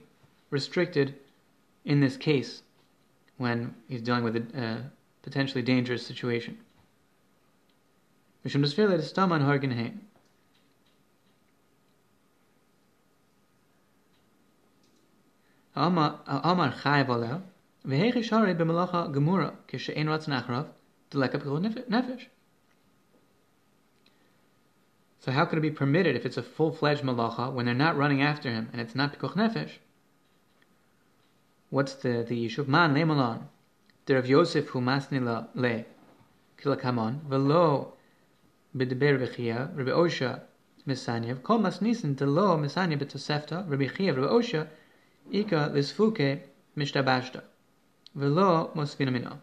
restricted in this case when he's dealing with a potentially dangerous situation. Amar b'melacha gemura, ratz nachrav, deleka nefesh. So how could it be permitted if it's a full-fledged malacha when they're not running after him and it's not pikuch nefesh? What's the the yishuv man lemalon? The Rav Yosef who masni le kilakamon velo b'deber v'chia Rabbi Osha misanyev kol masnisin de lo misanyev b'tosefta Rabbi Chia Rabbi Osha Ika lisfuke mishtabashta. Velo mosvinamino.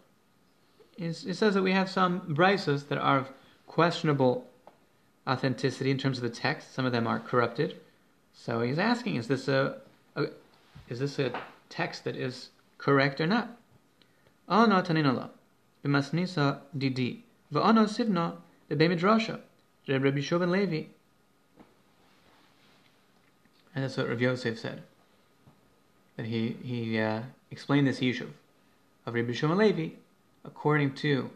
It says that we have some brises that are of questionable authenticity in terms of the text. Some of them are corrupted. So he's asking, is this a, a is this a text that is correct or not? Ana taninala b'masnisa didi v'ana sivna b'bemidrasha Rabbi Shuvin Levi. And that's what Rav Yosef said that he he uh, explained this issue of Rabbi Shimon Levi according to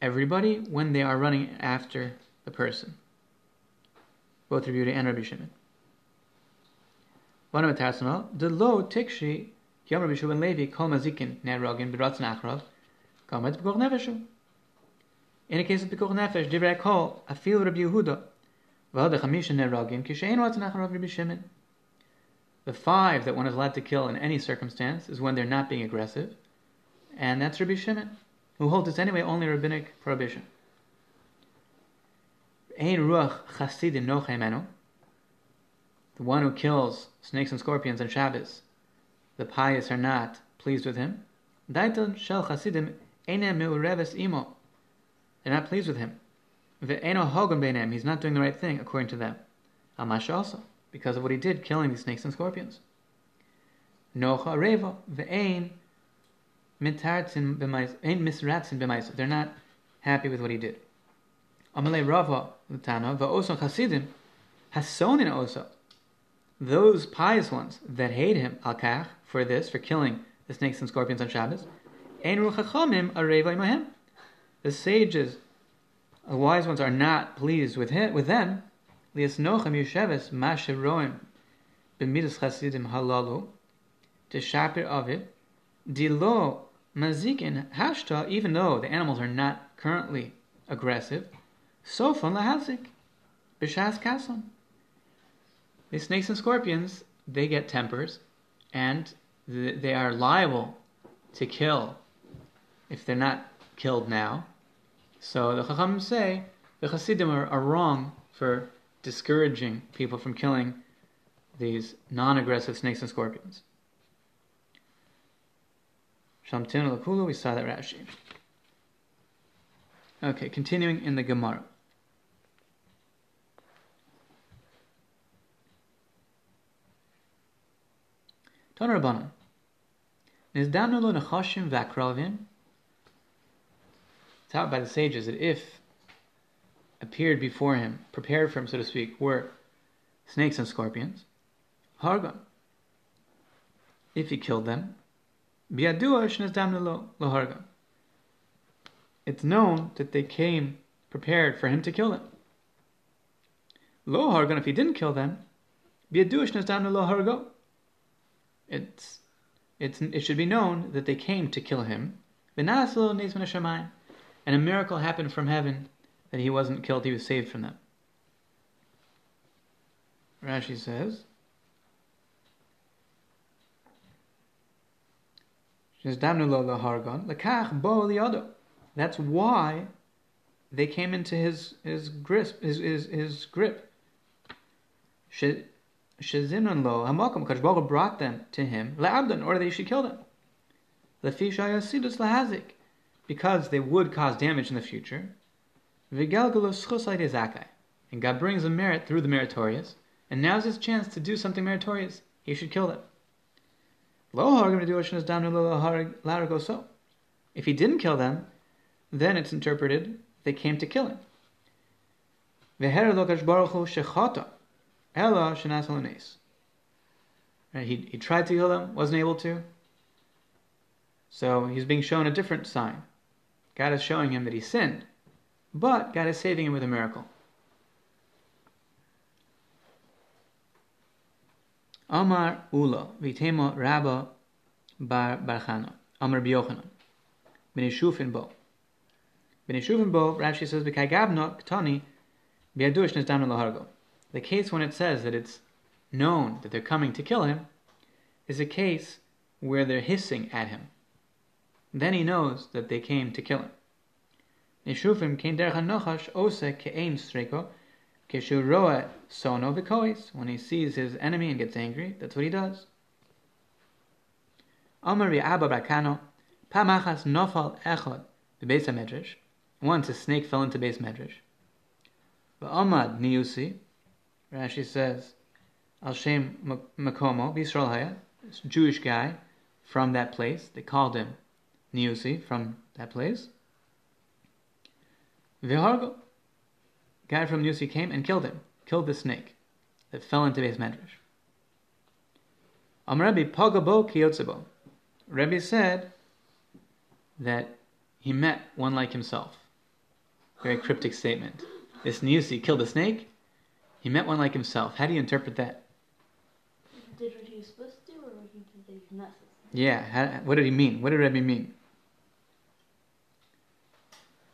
everybody when they are running after the person, both Rabbi Yehuda and Rabbi Shimon. One of the the lo tikshi yom Rabbi Shimon Levi kol mazikin nerogin b'ratz nachrav kamet b'kor nefeshu. In the case of b'kor nefesh, divrei kol afil Rabbi Yehuda v'al de chamisha nerogin kishein ratz nachrav Rabbi Shimon. The five that one is allowed to kill in any circumstance is when they're not being aggressive, and that's Rabbi Shimon, who holds it's anyway only rabbinic prohibition. Ein ruach chasidim no the one who kills snakes and scorpions on Shabbos, the pious are not pleased with him. Daiton shel chasidim enem meureves imo. They're not pleased with him. Ve'eno hogan beinem. He's not doing the right thing according to them. Amash also because of what he did, killing these snakes and scorpions. Nocha reva ve'ein mitartzin b'mais. Misratzin b'mais. They're not happy with what he did. Amalei rava l'tana va'oson chasidim hasonin oso. Those pious ones that hate him al for this for killing the snakes and scorpions on Shabbos. Ein ruchachamim areva imahem. The sages, the wise ones, are not pleased with him, with them. Liasnochem yusheves masheroim b'midas chasidim halalu of it. Dilo mazikin hashta, even though the animals are not currently aggressive. Sofan lahazik b'shas kason. The snakes and scorpions, they get tempers, and they are liable to kill if they're not killed now. So the Chacham say the Hasidim are, are wrong for discouraging people from killing these non-aggressive snakes and scorpions. We saw that Rashi. Okay, continuing in the Gemara. Tonar Rabbanan. Nizdanu lo nechashim v'akravim taught by the sages that if appeared before him, prepared for him, so to speak, were snakes and scorpions, hargan. If he killed them, It's known that they came prepared for him to kill them. Lo hargan, if he didn't kill them, It's it's, it should be known that they came to kill him and a miracle happened from heaven that he wasn't killed, he was saved from them. Rashi says, That's why they came into his his grip, his his, his grip. Shezimran lo Baruch brought them to him le'abdan, or they should kill them. Lefi shayasidus lahazik because they would cause damage in the future. And God brings a merit through the meritorious, and now's his chance to do something meritorious. He should kill them. If he didn't kill them, then it's interpreted they came to kill him. He, he tried to kill them, wasn't able to. So he's being shown a different sign. God is showing him that he sinned, but God is saving him with a miracle. Amar Ulo, Vitemo Rabba Bar Barchana, Amar Biochanan, Benishufin Bo. Benishufin Bo, Rashi says, Bikagabno Ktani, Biadush Nizdamna Lahargo. The case when it says that it's known that they're coming to kill him is a case where they're hissing at him. Then he knows that they came to kill him. Neshufim came derech hanochash ose ke'ein streko keshu roa sono v'kois. When he sees his enemy and gets angry, that's what he does. Amar Abba Brakano, Pamachas nofal echad bebeis medrash. Once a snake fell into beis medrash. Amad niusi, Rashi says, Al Shem Makomo, B'Yisrael Haya, Jewish guy from that place. They called him Niusi from that place. Vihargo. Guy from Niusi came and killed him, killed the snake that fell into his medrash. Am Rabbi Pagabo Kiyotzebo. Rabbi said that he met one like himself. Very cryptic statement. This Niusi killed a snake. He met one like himself. How do you interpret that? Did what he was supposed to, do, or did he not? Yeah. How, what did he mean? What did Rabbi mean?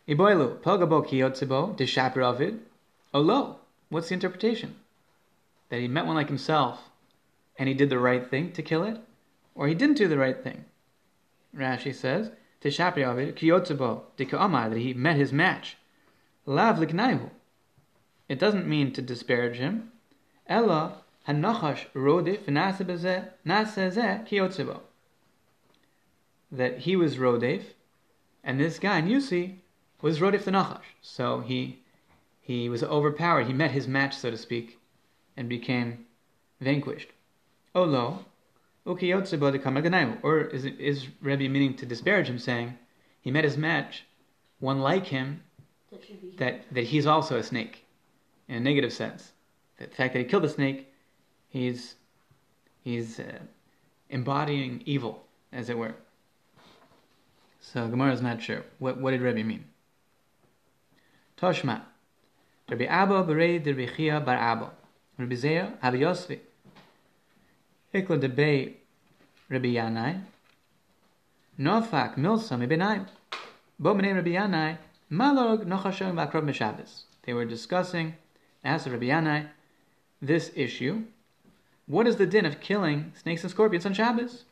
Iboilu, pagabo kiyotzebo, dishaper of it. Olo, what's the interpretation? That he met one like himself and he did the right thing to kill it? Or he didn't do the right thing? Rashi says, Tishaper of it, kiyotzebo, dika'amar, that he met his match. Lav liknaihu. It doesn't mean to disparage him. Ella Hanachash rodif nasa bezeh nasa zeh kiyotzebo. That he was rodef, and this guy Nusi was rodif the Nachash. So he he was overpowered. He met his match, so to speak, and became vanquished. De kamaganayu. Or is is Rebbe meaning to disparage him, saying he met his match, one like him, That that he's also a snake, in a negative sense. That the fact that he killed the snake, he's he's uh, embodying evil, as it were. So Gemara is not sure. What what did Rebbe mean? Toshma, Rabbi Abba berei Rabbi Chia bar Abba, Rabbi Zeya Rabbi Yosvi, Hikla de Bei Rabbi Yanai, Nofak Milsa Mibinai, Bo Menei Rabbi Yanai, Malog Nochashon Vakrov Meshabbos. They were discussing, asked Rabbi Yanai, this issue. What is the din of killing snakes and scorpions on Shabbos?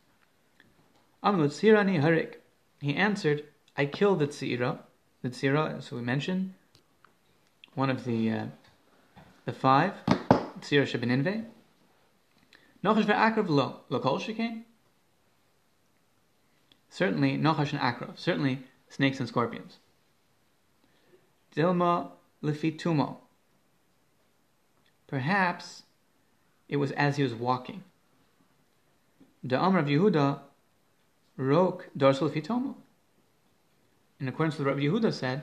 Amlut Sirani Harik. He answered, I killed the tzira. The tzira, so we mentioned, one of the uh, the five, tzira shebeninve. Nochash ve'akrav lo, lo kol shekain. Certainly, nochash and akrav. Certainly, snakes and scorpions. Dilma lefitumo. Perhaps it was as he was walking. The Amr of Yehuda rok dorsal fitomo. In accordance with what Yehuda said,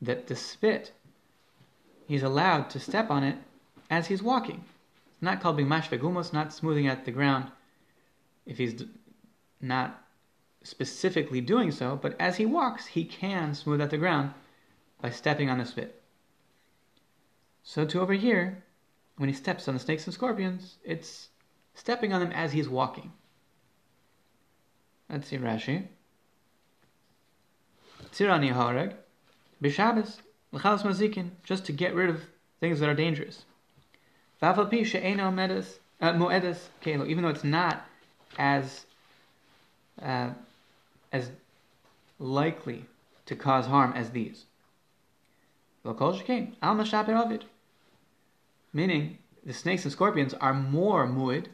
that the spit, he's allowed to step on it as he's walking. It's not called being not smoothing out the ground if he's not specifically doing so, but as he walks, he can smooth out the ground by stepping on the spit. So to over here, when he steps on the snakes and scorpions, it's stepping on them as he's walking. Let's see Rashi. Tirani hareg, b'Shabbos mazikin, just to get rid of things that are dangerous. Moedes uh, moedes even though it's not as uh, as likely to cause harm as these. L'kol shekain al mashaper avid, meaning the snakes and scorpions are more muid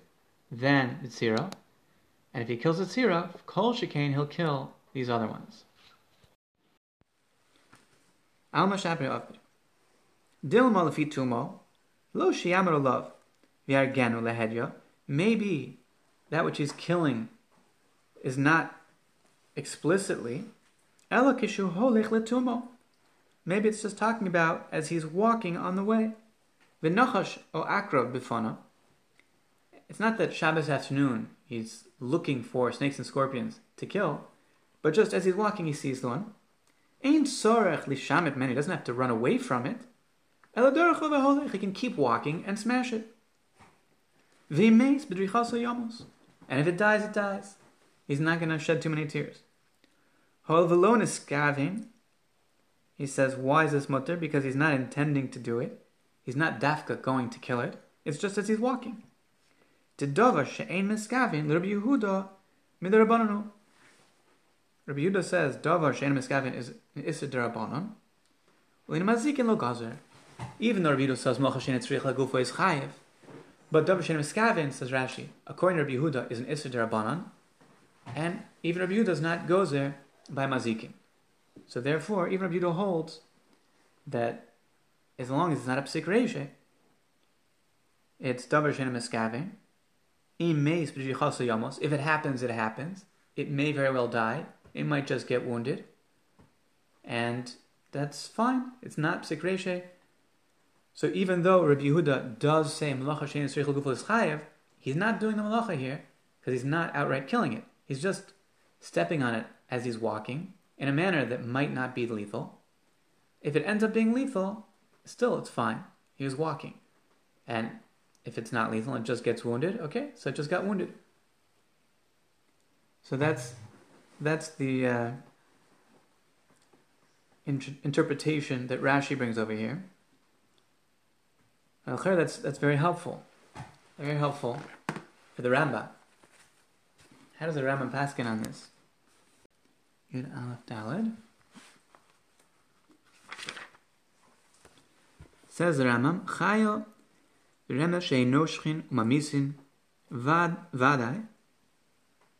than the tzira, and if he kills the tzira, kol shekain, he'll kill these other ones. Alma shaper avid. Dilma lefi tumo, lo shiyamar olav, v'yargenu lehedya. Maybe that which he's killing is not explicitly ela kishu holich letumo. Maybe it's just talking about as he's walking on the way. V'nachash o akrav bifana. It's not that Shabbos afternoon he's looking for snakes and scorpions to kill, but just as he's walking he sees the one. Ein sorech lishamit man. He doesn't have to run away from it. He can keep walking and smash it. And if it dies, it dies. He's not going to shed too many tears. He says, why is this mutter? Because he's not intending to do it. He's not dafka going to kill it. It's just as he's walking. L'Rabbi Yehuda. Rabbi Yehuda says davar she'ein miskavin is an issa derabanan. Lo gazer. Even though Rabbi Yehuda says malcha she'ein tzrich lagufo is chayiv, but davar she'ein miskavin says Rashi, according to Rabbi Yehuda, is an issa derabanan, and even Rabbi Yehuda does not gozer by mazikin. So therefore, even Rabbi Yehuda holds that as long as it's not a psik reishe, it's davar she'ein miskavin. If it happens, it happens. It may very well die. It might just get wounded. And that's fine. It's not psik reishe. So even though Rabbi Yehuda does say malacha shein tzrichel gufel is chayev, he's not doing the malacha here because he's not outright killing it. He's just stepping on it as he's walking in a manner that might not be lethal. If it ends up being lethal, still it's fine. He was walking. And if it's not lethal and it just gets wounded, okay, so it just got wounded. So that's that's the uh, int- interpretation that Rashi brings over here. Khair, that's that's very helpful, very helpful for the Rambam. How does the Rambam paskin on this? Yud Aleph Daled. Says the Rambam, Chayo Rema she'enoshchin umamisin vad vadai.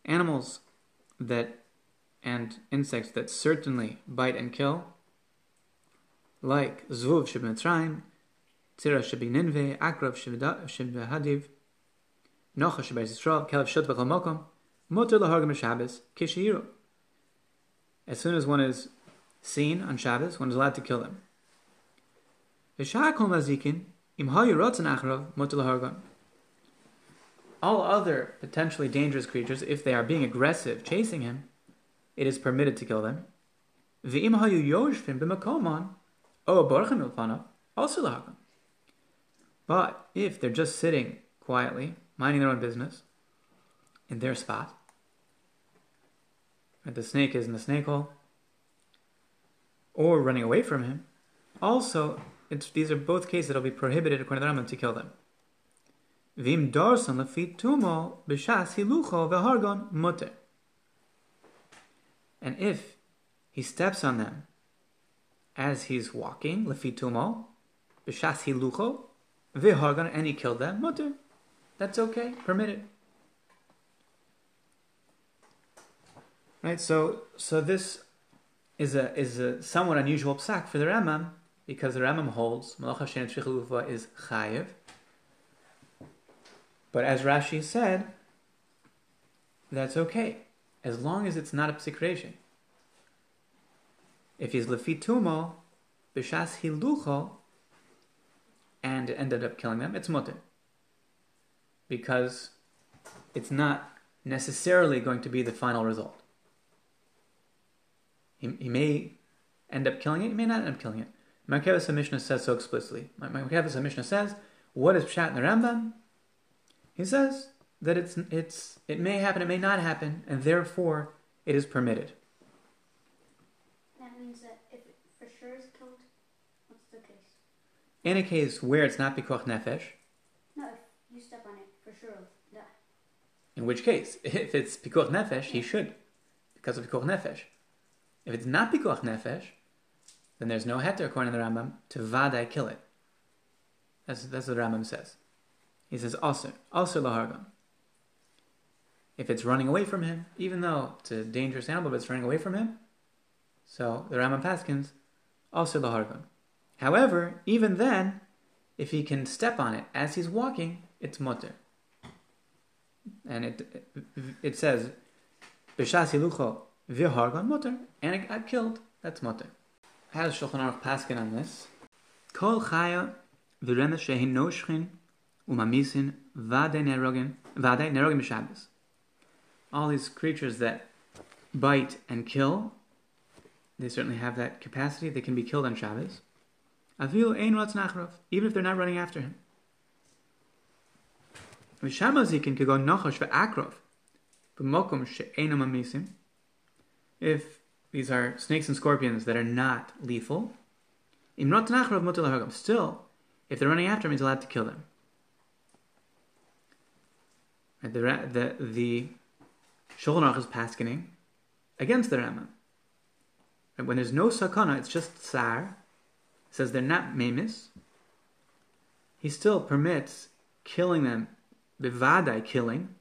Animals that and insects that certainly bite and kill, like zvuv sheb'mitzrayim, tzira sheb'ninve, akrav sheb'hadiv, nocha sheb'eretz Yisrael, kelev v'chol mokom, muter lahargim Shabbos, kishiyiru. As soon as one is seen on Shabbos, one is allowed to kill them. All other potentially dangerous creatures, if they are being aggressive, chasing him, it is permitted to kill them. V'im hayu yoshvim b'makomon, o also lahakam. But if they're just sitting quietly, minding their own business, in their spot, and the snake is in the snake hole, or running away from him, also, these are both cases that will be prohibited according to the Rambam to kill them. Vim dorsan lefit tumo b'shas hilucho v'hargon muter. And if he steps on them as he's walking, lefit tumo, b'shas hilucho, v'hargon, and he killed them, muter. That's okay, permitted. Right, so so this is a is a somewhat unusual psak for the Rambam because the Rambam holds malacha shenet is chayiv, but as Rashi said, that's okay, as long as it's not a psikration. If he's lefitumo, b'shas hilucho, and it ended up killing them, it's mutter. Because it's not necessarily going to be the final result. He, he may end up killing it, he may not end up killing it. Markevis Mishnah says so explicitly. Markevis Mishnah says, what is Pshat in the Rambam? He says that it's it's it may happen, it may not happen, and therefore it is permitted. That means that if it for sure is killed, what's the case? In a case where it's not pikuach nefesh, No, if you step on it, for sure it'll die. in which case, if it's pikuach nefesh, he should, because of pikuach nefesh. If it's not pikuach nefesh, then there's no heter according to the Rambam to vadai kill it. That's that's what the Rambam says. He says also, also lahargon. If it's running away from him, even though it's a dangerous animal, but it's running away from him, so the Rambam Paskins, also the lahargon. However, even then, if he can step on it as he's walking, it's mutter. And it it says, b'shas hilucho v'hargon mutter, and it got killed. That's mutter. How does Shulchan Aruch Paskin on this? Kol chaya v'remes shehin noshchin umamisin vade nerogin vade nerogin b'Shabbos. All these creatures that bite and kill, they certainly have that capacity. They can be killed on Shabbos. Avilu ein nachrov, even if they're not running after him. V'shamazikin could go nachash v'akrov, b'mokum she'enu mamisim. If these are snakes and scorpions that are not lethal, im rotz nachrov lahagam. Still, if they're running after him, he's allowed to kill them. The the the Shulchan Aruch is paskening against the Rambam. Right, when there's no sakana, it's just tsar. Says they're not memis. He still permits killing them, bivadai killing,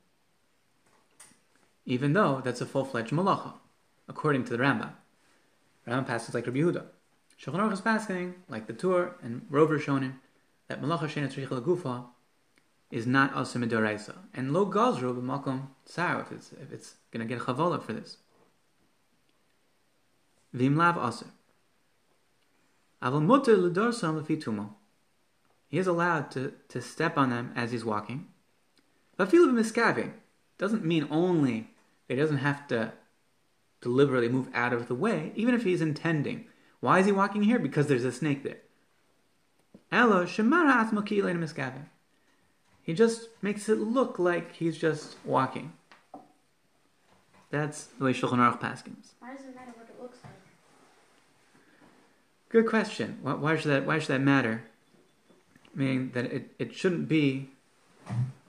even though that's a full-fledged malacha, according to the Rambam. Rambam passes like Rabbi Yehuda. Shulchan Aruch is paskening like the Tur and Rover Shonin that malacha shenet gufa is not also midoraisa. And lo gazru b'makom tsar if it's if it's to get chavola for this. Vimlav also. Aval mutter l'dorsam lefitumo. He is allowed to, to step on them as he's walking. But feel miskaving doesn't mean only that he doesn't have to deliberately move out of the way, even if he's intending. Why is he walking here? Because there's a snake there. Elo shemara atmakila miskaving. He just makes it look like he's just walking. That's the way Shulchan Aruch paskins. Why does it matter what it looks like? Good question. Why, why should that? Why should that matter? Meaning that it, it shouldn't be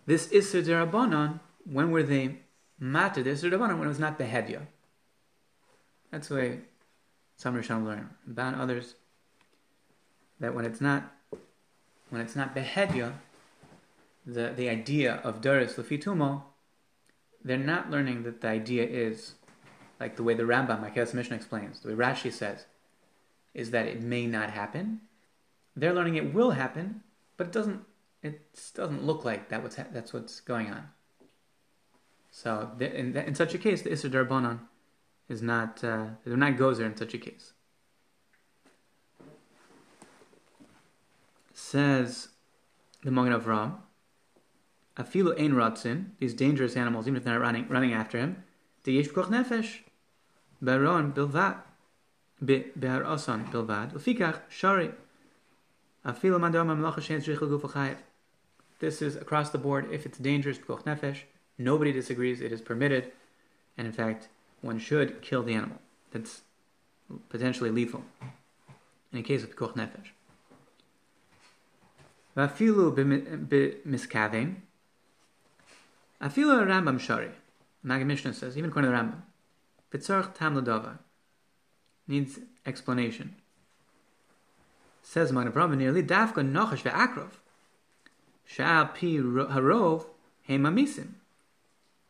this Isser Derabanan. When were they matter the Isser Derabanan? When it was not behedya. That's the way some Rishonim learn. About others that when it's not when it's not behedya, the, the idea of Doris Lefitumo, they're not learning that the idea is, like the way the Rambam, Makedas Mishnah explains, the way Rashi says, is that it may not happen. They're learning it will happen, but it doesn't. It doesn't look like that. What's ha- that's what's going on. So in, in such a case, the Isser Darbanon is not. Uh, they're not gozer in such a case. Says the Magen Ram, Afilu ein ratzin, these dangerous animals, even if they're not running, running after him, the yesh p'koch nefesh, baron bilvat, behar osan bilvad, ufikach shari, afilu madam amlacha shen zrichel guf chayev. This is across the board. If it's dangerous, p'koch nefesh, nobody disagrees. It is permitted, and in fact, one should kill the animal. That's potentially lethal. In a case of p'koch nefesh. Vafilu b'miskavein, Afilu Rambam Shari, Maggid Mishnah says, even according to Rambam, Vitzarch Tam Ladava, needs explanation. Says Magen Avraham nearly Dafka Nochash ve'akrov, Sha'al Pi Harov Hemamisim.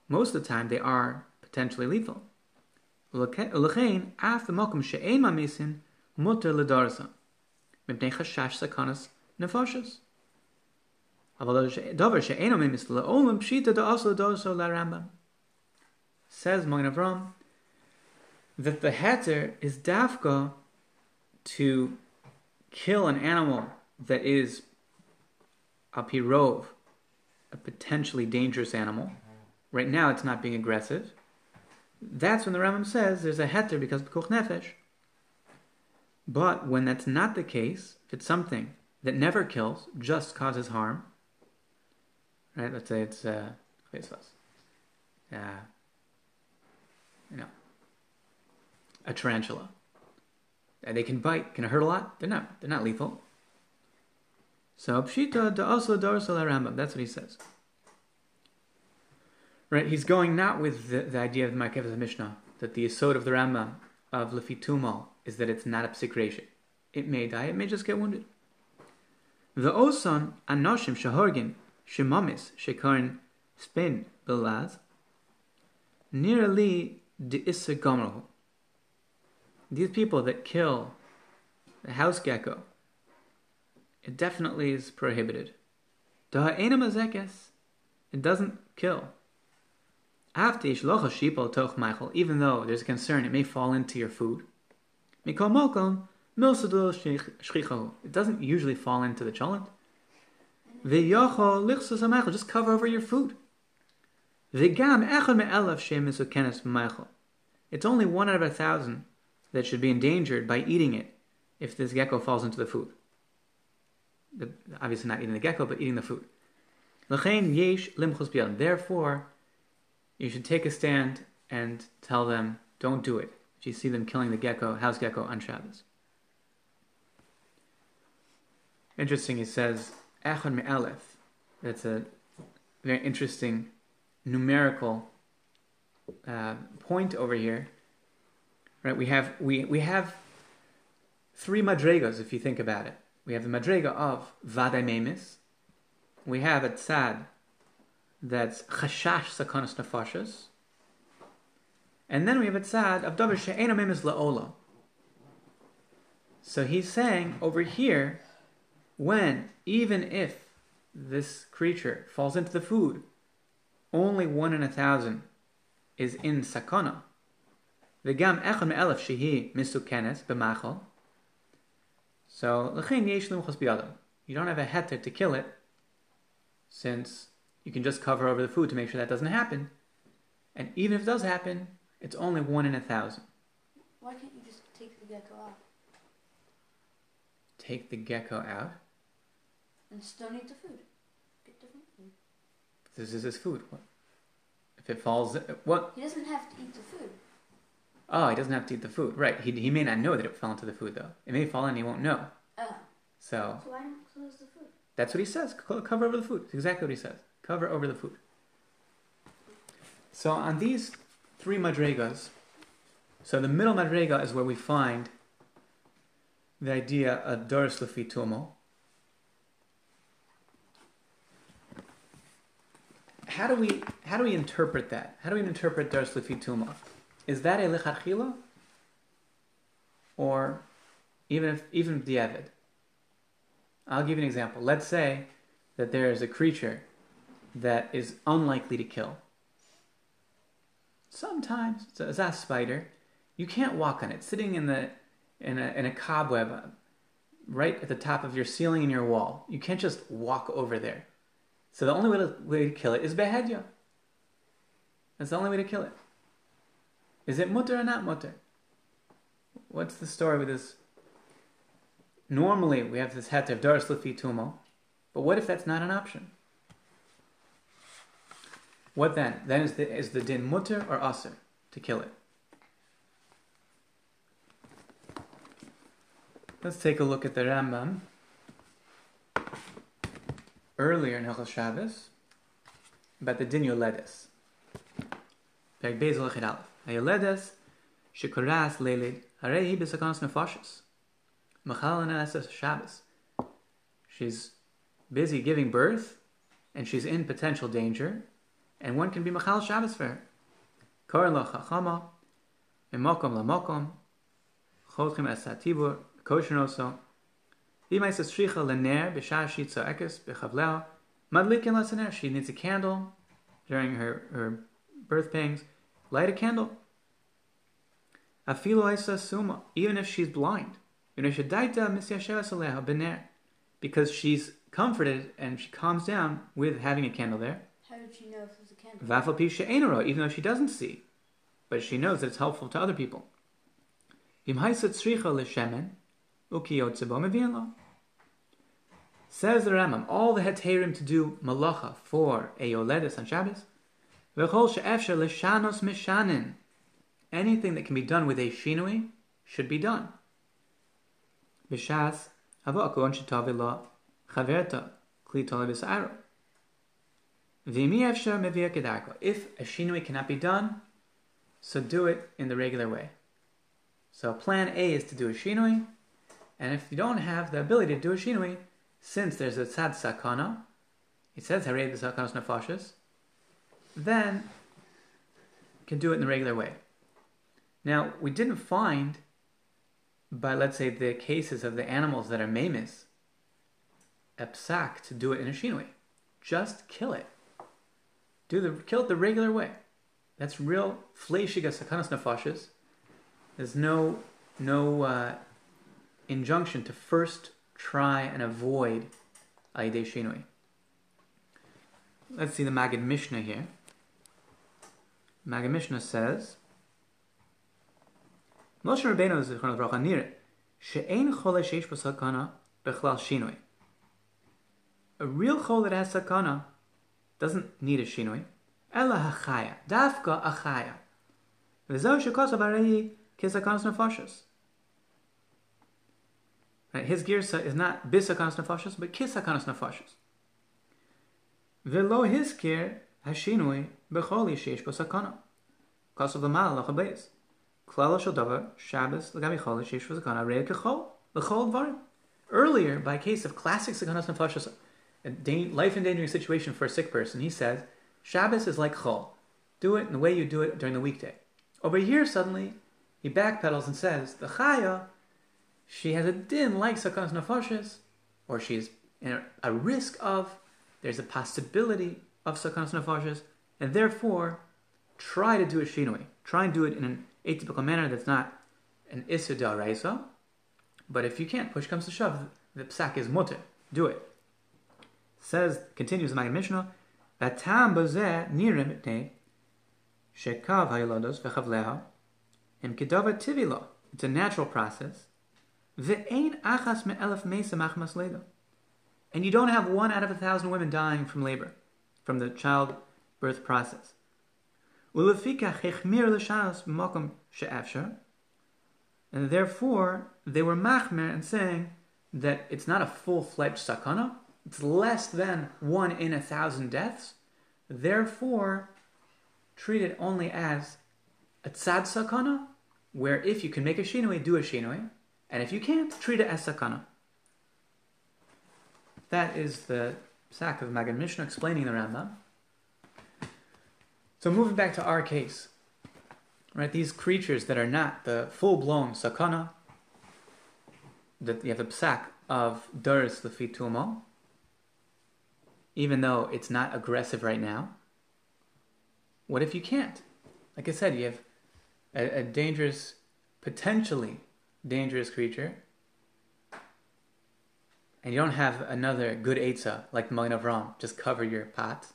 Most of the time they are potentially lethal. L'chein af v'mokum she'ein mamisin mutter l'darsa, mipnei chashash sakanas nefashas. Says Magen Avram that the heter is dafka to kill an animal that is a pirov, a potentially dangerous animal. Right now, it's not being aggressive. That's when the Rambam says there's a heter because of nefesh. But when that's not the case, if it's something that never kills, just causes harm, right? Let's say it's uh, uh, you know, a tarantula, and they can bite, can hurt a lot. They're not, they're not lethal. So pshita da also darsal Rambam. That's what he says. Right? He's going not with the, the idea of the Mishnah that the asod of the Rambam of lefitumal is that it's not a psikration. It may die. It may just get wounded. The osan anoshim shahorgin shemamis shekarin spin belaz nearly de issa These people that kill the house gecko, it definitely is prohibited. It doesn't kill. Even though there's a concern, it may fall into your food. It doesn't usually fall into the cholent. Just cover over your food. It's only one out of a thousand that should be endangered by eating it if this gecko falls into the food. Obviously, not eating the gecko, but eating the food. Therefore, you should take a stand and tell them, don't do it. If you see them killing the gecko, house gecko on Shabbos. Interesting, he says, Echad Me'alef. That's a very interesting numerical uh, point over here. Right? We have we we have three madregas if you think about it. We have the madrega of vaday memis. We have a tzad that's chashash sakanas nefashas. And then we have a tzad of davar she'ena memis. So he's saying over here, when even if this creature falls into the food only one in a thousand is in sakana. V'gam echad me'elef shehi misukenes b'machal. So l'chein yesh limchos biyadam. You don't have a heter to kill it, since you can just cover over the food to make sure that doesn't happen. And even if it does happen, it's only one in a thousand. Why can't you just take the gecko out? Take the gecko out? And just don't eat the food. This is his food. What? If it falls, what? He doesn't have to eat the food. Oh, he doesn't have to eat the food. Right. He, he may not know that it fell into the food, though. It may fall in, he won't know. Oh. So. So why not close the food? That's what he says. Cover over the food. It's exactly what he says. Cover over the food. So on these three madregas, so the middle madrega is where we find the idea of doris lefitumo, how do we how do we interpret that? How do we interpret Dars Tuma? Is that a lichatchila? Or even if even diavad? I'll give you an example. Let's say that there is a creature that is unlikely to kill. Sometimes it's a, it's a spider. You can't walk on it. Sitting in the in a, in a cobweb right at the top of your ceiling and your wall. You can't just walk over there. So the only way to, way to kill it is behedya. That's the only way to kill it. Is it mutter or not mutter? What's the story with this? Normally we have this heter of daras lefi tumo, but what if that's not an option? What then? Then is the is the din mutter or aser to kill it? Let's take a look at the Rambam earlier in Hilchos Shabbos about the din yoledes. Perek Bezel Echid Aleph. Hayoledes shekuras lelid harehi b'sakanos nefashis. Machal and Shabbos. She's busy giving birth, and she's in potential danger, and one can be Machal Shabbos for her. Koren lo chachama, imokom la mokom, chodchim es satibur, kosher She needs a candle during her, her birth pangs. Light a candle. Afilo isa suma, even if she's blind. Because she's comforted and she calms down with having a candle there. How did she know if it was a candle? Even though she doesn't see, but she knows that it's helpful to other people. Says the Rambam, all the heterim to do malacha for a yoledes on Shabbos, anything that can be done with a shinui should be done. B'shas hava akon shetavi chaverta kli tola b'sa'aro. V'imi efshar mevia. If a shinui cannot be done, so do it in the regular way. So plan A is to do a shinui, and if you don't have the ability to do a shinui, since there's a tzad sakana, it says harei b'sakanos nefashis, then you can do it in the regular way. Now, we didn't find by let's say the cases of the animals that are mamis, a psak to do it in a shinui. Just kill it. Do the kill it the regular way. That's real fleishiga sakanas nefashis. There's no no uh, injunction to first try and avoid aide shinui. Let's see the Magid Mishnah here. Magid Mishnah says. Moshe Rabbeinu Zichron Bracha Nir she'ein chole sheish b'sakana bechlal shinoi. A real chole that has sakana doesn't need a shinoi. Ela hachaya, dafka achaya. V'zeu shekosav areyi kisakanos nefashos. His girsa is not bisakanos nefashos, but kisakanos nefashos. Velo his kir hashinoi b'choli sheish b'sakana. Kosav l'mal lochabeis. Klala shel davar Shabbos l'gabi chol sheish v'zakana reya kechol l'chol dvarim. Earlier, by case of classic sakanas nefashos, a life endangering situation for a sick person, he says Shabbos is like chol. Do it in the way you do it during the weekday. Over here, suddenly, he backpedals and says the chaya, she has a din like sakanas nefashos, or she's in a risk of. There's a possibility of sakanas nefashos, and therefore, try to do a shinui. Try and do it in an atypical manner that's not an Issa Raisa. But if you can't, push comes to shove, the psak is mutter. Do it. Says, continues the Maggid Mishnah, Batam bozeh nirim itne, shekav hayolodos vechavleha, im kedava tivilo. It's a natural process. And you don't have one out of a thousand women dying from labor, from the childbirth process. And therefore, they were machmer and saying that it's not a full-fledged sakana, it's less than one in a thousand deaths. Therefore, treat it only as a tzad sakana, where if you can make a shinoi, do a shinoi, and if you can't, treat it as sakana. That is the sack of Maggid Mishnah explaining the Rambam. So moving back to our case, right? These creatures that are not the full-blown sakana, that you have the psak of Durs Lefitumo, even though it's not aggressive right now. What if you can't? Like I said, you have a, a dangerous, potentially dangerous creature, and you don't have another good Eitzah like the Magen Avram, just cover your pot.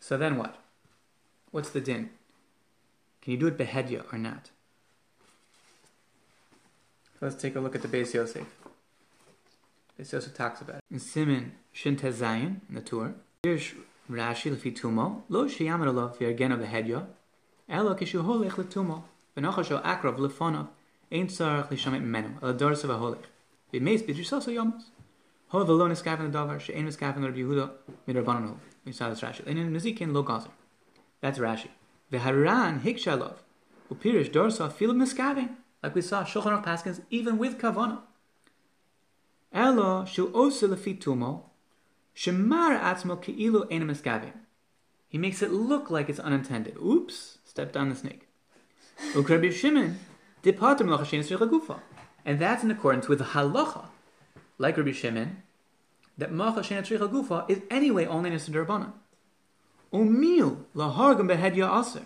So then what? What's the din? Can you do it behedya or not? Let's take a look at the Beis Yosef. Beis Yosef talks about it. In Siman Shin Zayin, in the Tur, Rashi lefi tumo, lo sheyamar alav v'yargen of the hedya, elo kishu holech letumo, v'nochasho akrav lefonav, ein tzarach lishamet menu, el dorsa v'holech. V'meis b'drishoso yomos. Ho v'lo niskaven davar, she'en niskaven Rabbi Yehuda, midrabanan hu. We saw this Rashi. And in Nezikin lo gazer. That's Rashi. V'haran hikshalov, upirish dorsa fil miskaven. Like we saw, Shulchan Aruch Paskins, even with kavana. Elo shu osa lefi tumo, shemar atzmo keilu ein miskaven. He makes it look like it's unintended. Oops, stepped on the snake. Ukrebi Shimon. And that's in accordance with the halacha, like Rabbi Shimon, that macha shena tzricha gufa is anyway only nisan derbanan. Umil lahargam behedya aser.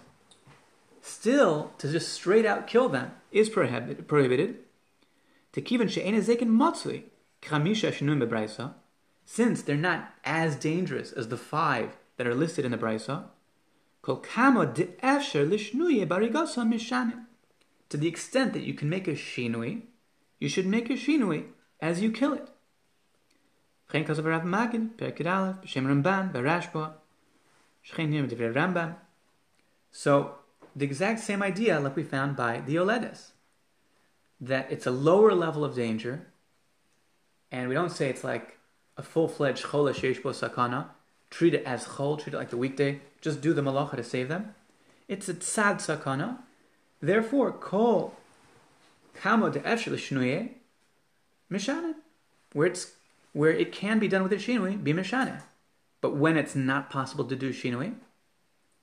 Still, to just straight out kill them is prohibited. prohibited. Tekivan she'ena zekin matzui kramisha shenum bebraisa, since they're not as dangerous as the five that are listed in the brisa. Kol kama de'efsher lishnuye barigasa mishanim. To the extent that you can make a shinui, you should make a shinui as you kill it. So, the exact same idea like we found by the Oledes. That it's a lower level of danger, and we don't say it's like a full-fledged chol sheshbo sakana, treat it as chol, treat it like the weekday, just do the malacha to save them. It's a tzad sakana. Therefore, kol kamo de efshel shnuye mishanim, where it's where it can be done with a shinui, be mishanim. But when it's not possible to do shinui,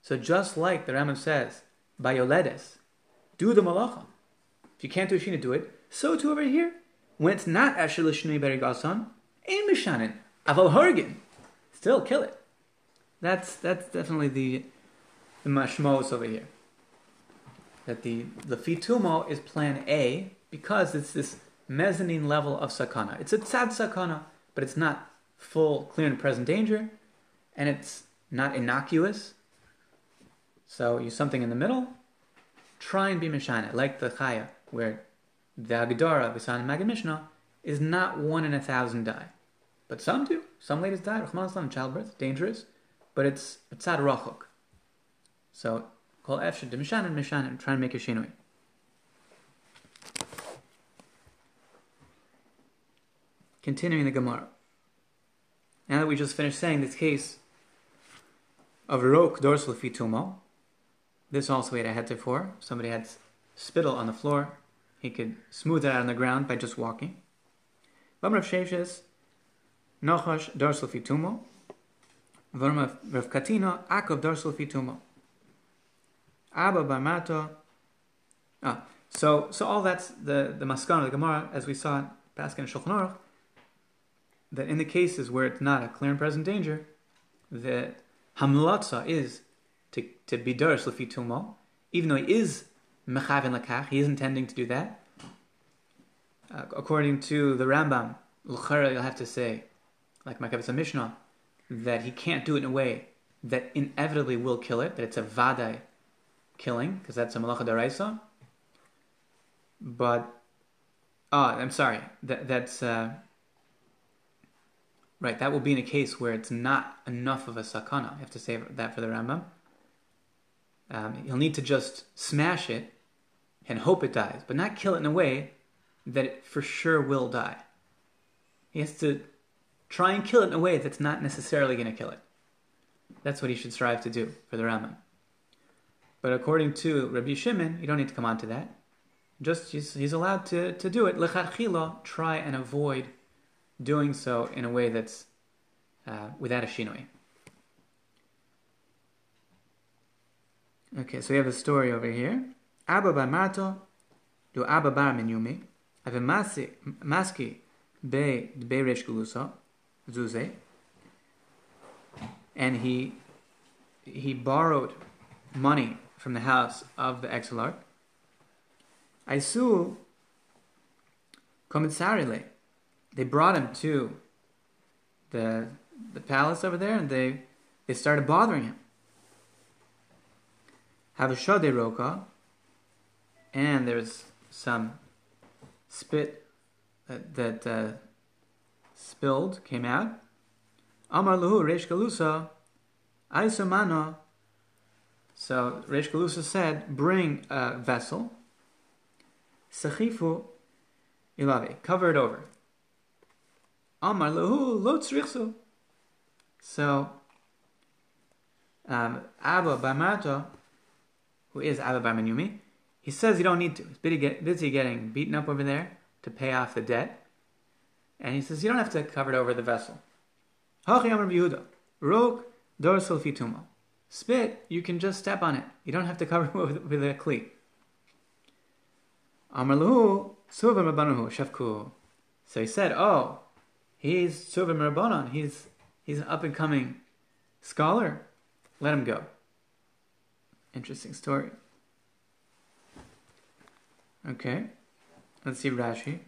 so just like the Rambam says, by yoledes, do the malacha. If you can't do shinui, do it. So too over here, when it's not efshel shnui berigasan, ein mishanim, aval hargin, still kill it. That's that's definitely the the mashmos over here. That the the fitumo is plan A because it's this mezzanine level of sakana. It's a tzad sakana, but it's not full, clear, and present danger, and it's not innocuous. So use something in the middle. Try and be mishana, like the chaya, where the Agdara, Bisan Magid Mishnah, is not one in a thousand die. But some do. Some ladies die, Rahman childbirth, dangerous but it's a tzad rachok. So call efshad de mishan and mishan and try and make a shinui. Continuing the Gemara. Now that we just finished saying this case of rok dorsal fitumo, this also we had a heter for. Somebody had spittle on the floor. He could smooth it out on the ground by just walking. Rav Sheshes, Nochash dorsal fitumo, Varma Rav Katina Akov Darsal Fitumo. Abba Barmato. Ah, so so all that's the the maskana of the Gemara as we saw in Paskin and Shulchan Aruch, that in the cases where it's not a clear and present danger, the hamlatza is to to be dars lefitumo, even though he is mechavin lakach, he is intending to do that. Uh, according to the Rambam, l'chara you'll have to say, like Makabitza Mishnah, that he can't do it in a way that inevitably will kill it, that it's a vadai killing, because that's a malacha daraisa. But, ah, I'm sorry, that, that's, uh, right, that will be in a case where it's not enough of a sakana. I have to say that for the Rambam. Um, he'll need to just smash it and hope it dies, but not kill it in a way that it for sure will die. He has to try and kill it in a way that's not necessarily going to kill it. That's what he should strive to do for the Rambam. But according to Rabbi Shimon, you don't need to come on to that. Just he's, he's allowed to, to do it. Lechatchila, try and avoid doing so in a way that's uh, without a shinoi. Okay, so we have a story over here. Abba bar Marto, do Abba bar Menyumi, have a maski be be resh gulusa, zuze, and he he borrowed money from the house of the exilarch. Aisu Komitsarile. They brought him to the the palace over there and they they started bothering him. Have a shode roka, and there's some spit that, that uh, spilled, came out. Amar luhu Reish Galusa, Aisumana. So Reish Galusa said, bring a vessel. Sachifu ilave, cover it over. Amar luhu lo tzrichsu. So, um, Abba Bamato, who is Abba Barmanyumi, he says you don't need to. He's busy, get, busy getting beaten up over there to pay off the debt. And he says you don't have to cover it over the vessel. Hachi Amar Yehuda, Rok dorsal fitumo. Spit, you can just step on it. You don't have to cover it with, with a cleat. Amar Lahu, Suva Rabbanuhu, Shafku. So he said, oh, he's Suva Rabbanon. He's, he's an up and coming scholar. Let him go. Interesting story. Okay, let's see Rashi.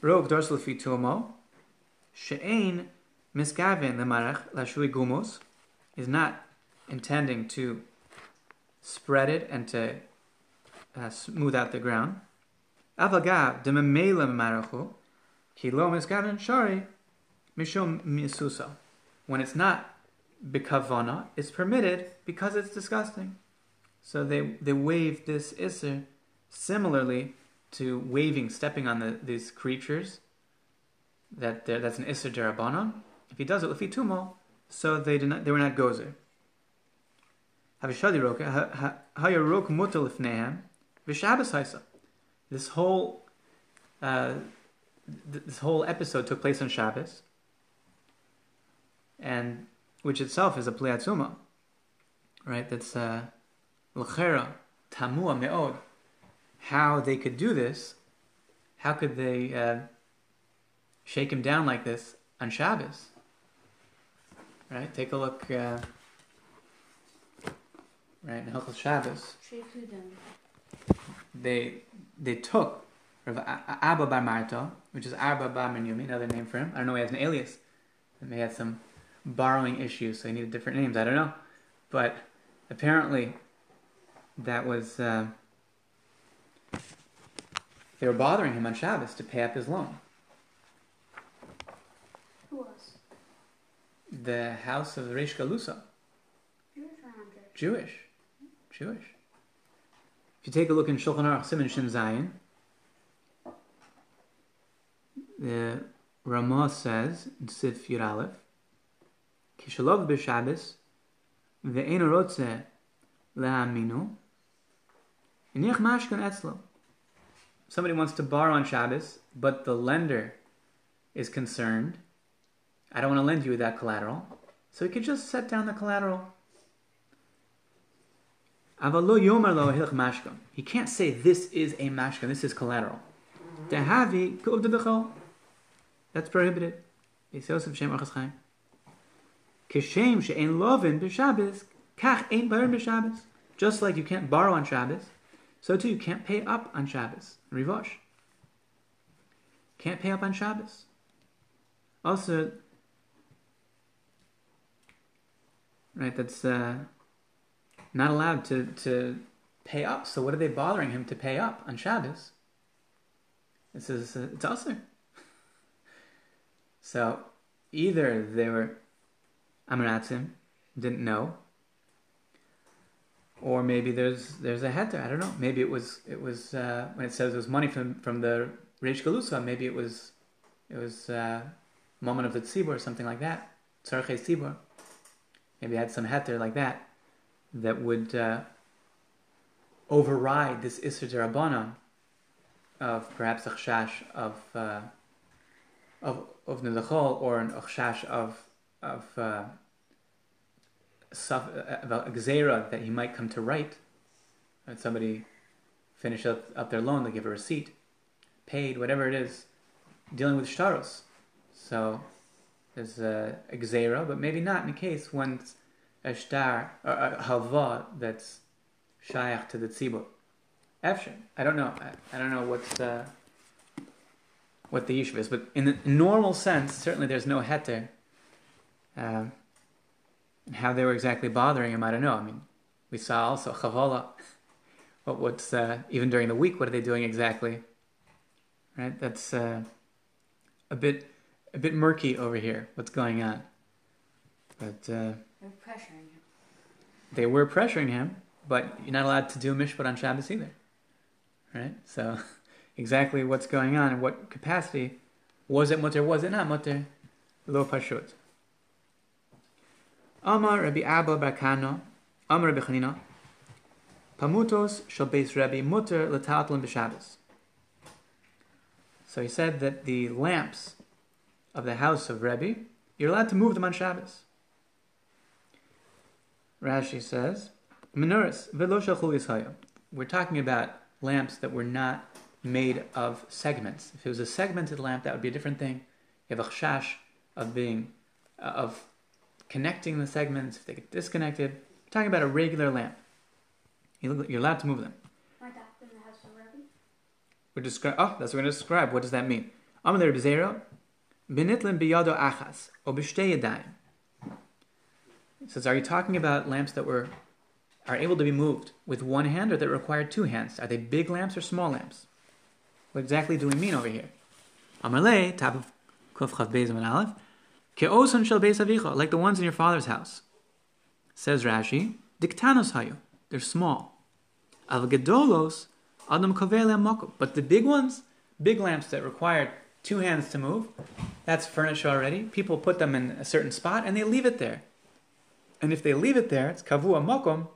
Rog dorsal fitumo, she'ain miskaven lemarach lashui gumos, is not intending to spread it and to uh, smooth out the ground. Avagav dememela marachu, kilo miskaven shari mishum misusa. When it's not bikavana, it's permitted because it's disgusting. So they they waved this iser similarly to waving, stepping on the, these creatures. That that's an iser derabana. If he does it lefi tumo, so they did not, they were not gozer. This whole uh, this whole episode took place on Shabbos, and which itself is a pliatzuma, right? That's uh, l'chera tamua meod. How they could do this? How could they uh, shake him down like this on Shabbos? Right. Take a look. Uh, right in Hilchos Shabbos. They they took Rav Abba Bar Marta, which is Abba Bar Menyumi, another name for him. I don't know. He has an alias. And they had some borrowing issues, so he needed different names. I don't know, but apparently that was uh, they were bothering him on Shabbos to pay up his loan. Who was? The house of Reish Galusa, Jewish? Jewish, Jewish. If you take a look in Shulchan Aruch Siman Shin Zayin, the Ramah says in Sif Yud Aleph, Kishalov b'Shabbos, ve'en rotze le'aminu, inich mashkan etzlo. Somebody wants to borrow on Shabbos, but the lender is concerned. I don't want to lend you that collateral. So he could just set down the collateral. He can't say this is a mashkan, this is collateral. That's prohibited. Just like you can't borrow on Shabbos, so too you can't pay up on Shabbos. Rivosh. Can't pay up on Shabbos. Also, right, that's uh, not allowed to, to pay up. So what are they bothering him to pay up on Shabbos? It says uh, it's also. So either they were Amaratzim, didn't know, or maybe there's there's a heter. I don't know. Maybe it was it was uh, when it says it was money from from the Reish Galusa. Maybe it was it was uh, moment of the tzibur or something like that. Tzarchei tzibur. Maybe had some heter like that that would uh, override this Isser Derabanan of perhaps a of uh, of of or an chash of of uh, uh, about a gzera that he might come to write. And somebody finish up, up their loan, they give a receipt, paid, whatever it is, dealing with shtaros. So there's a, a gzera, but maybe not in a case when it's a shtar or a halva that's shayach to the tzibur. Efshin. I don't know. I, I don't know what's uh, what the issue is, but in the normal sense, certainly there's no heter. Um, how they were exactly bothering him, I don't know. I mean, we saw also chavala. What what's uh, even during the week? What are they doing exactly? Right. That's uh, a bit a bit murky over here. What's going on? But uh, They're pressuring him. they were pressuring him, but you're not allowed to do mishpat on Shabbos either. Right? So, exactly what's going on in what capacity? Was it mutter? Was it not mutter? Lo pashut. Amar Rabbi Abba Barkano, Amar Rabbi Chanina, Pamutos shall base Rabbi mutter l'tatlan b'Shabbos. So he said that the lamps of the house of Rebbe, you're allowed to move them on Shabbos. Rashi says, Menorahs, yishayim. We're talking about lamps that were not made of segments. If it was a segmented lamp, that would be a different thing. You have a chash of being, uh, of connecting the segments, if they get disconnected. We're talking about a regular lamp. You- You're allowed to move them. My dad in the house of Rebbe. We're descri- oh, that's what we're going to describe. What does that mean? Amalei Bezera, benitlin biyado achas, o b'shtei yadayim. It says, are you talking about lamps that were are able to be moved with one hand or that require two hands? Are they big lamps or small lamps? What exactly do we mean over here? Amalei, top of Kuf Chav Beis and Aleph, ke'oson shel beis like the ones in your father's house. Says Rashi, diktanos hayu, they're small. Al adam kovele makom. But the big ones, big lamps that require two hands to move, that's furniture already. People put them in a certain spot and they leave it there. And if they leave it there, it's kavua makom,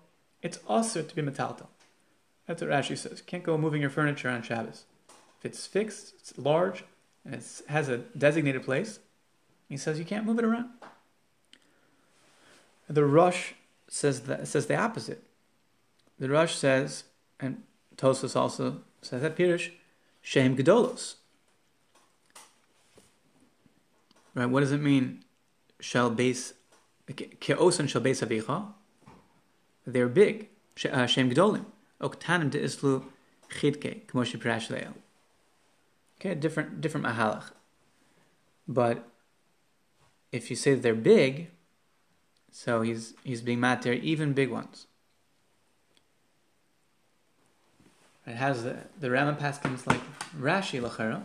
it's also to be metaltal. That's what Rashi says. Can't go moving your furniture on Shabbos. If it's fixed, it's large, and it has a designated place, he says you can't move it around. The Rosh says that, says the opposite. The Rosh says, and Tosfos also says that Pirish, Shem Gedolos. Right? What does it mean? Shall base keosan shall base avicha. They're big. Uh, Shem Gedolim. Oktanim de islu chidke kmoshi prash. Okay, different different mahalach. But if you say they're big, so he's he's being matter even big ones. It has the the Rama paskins like Rashi lachera.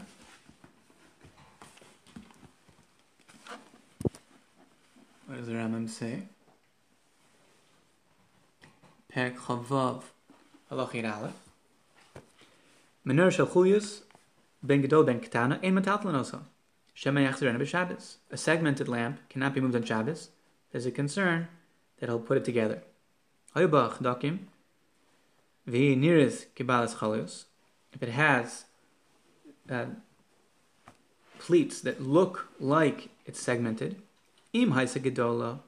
What does the Rambam say? Perek Chavav Halachir Aleph. Menur shel Chulius ben Gedol ben Ketana ein metatlan also. Shema yachzerena b'Shabbos. A segmented lamp cannot be moved on Shabbos. There's a concern that he'll put it together. Hayubach dakim v'hi niris kibalas chalius. If it has uh, pleats that look like it's segmented, im gedola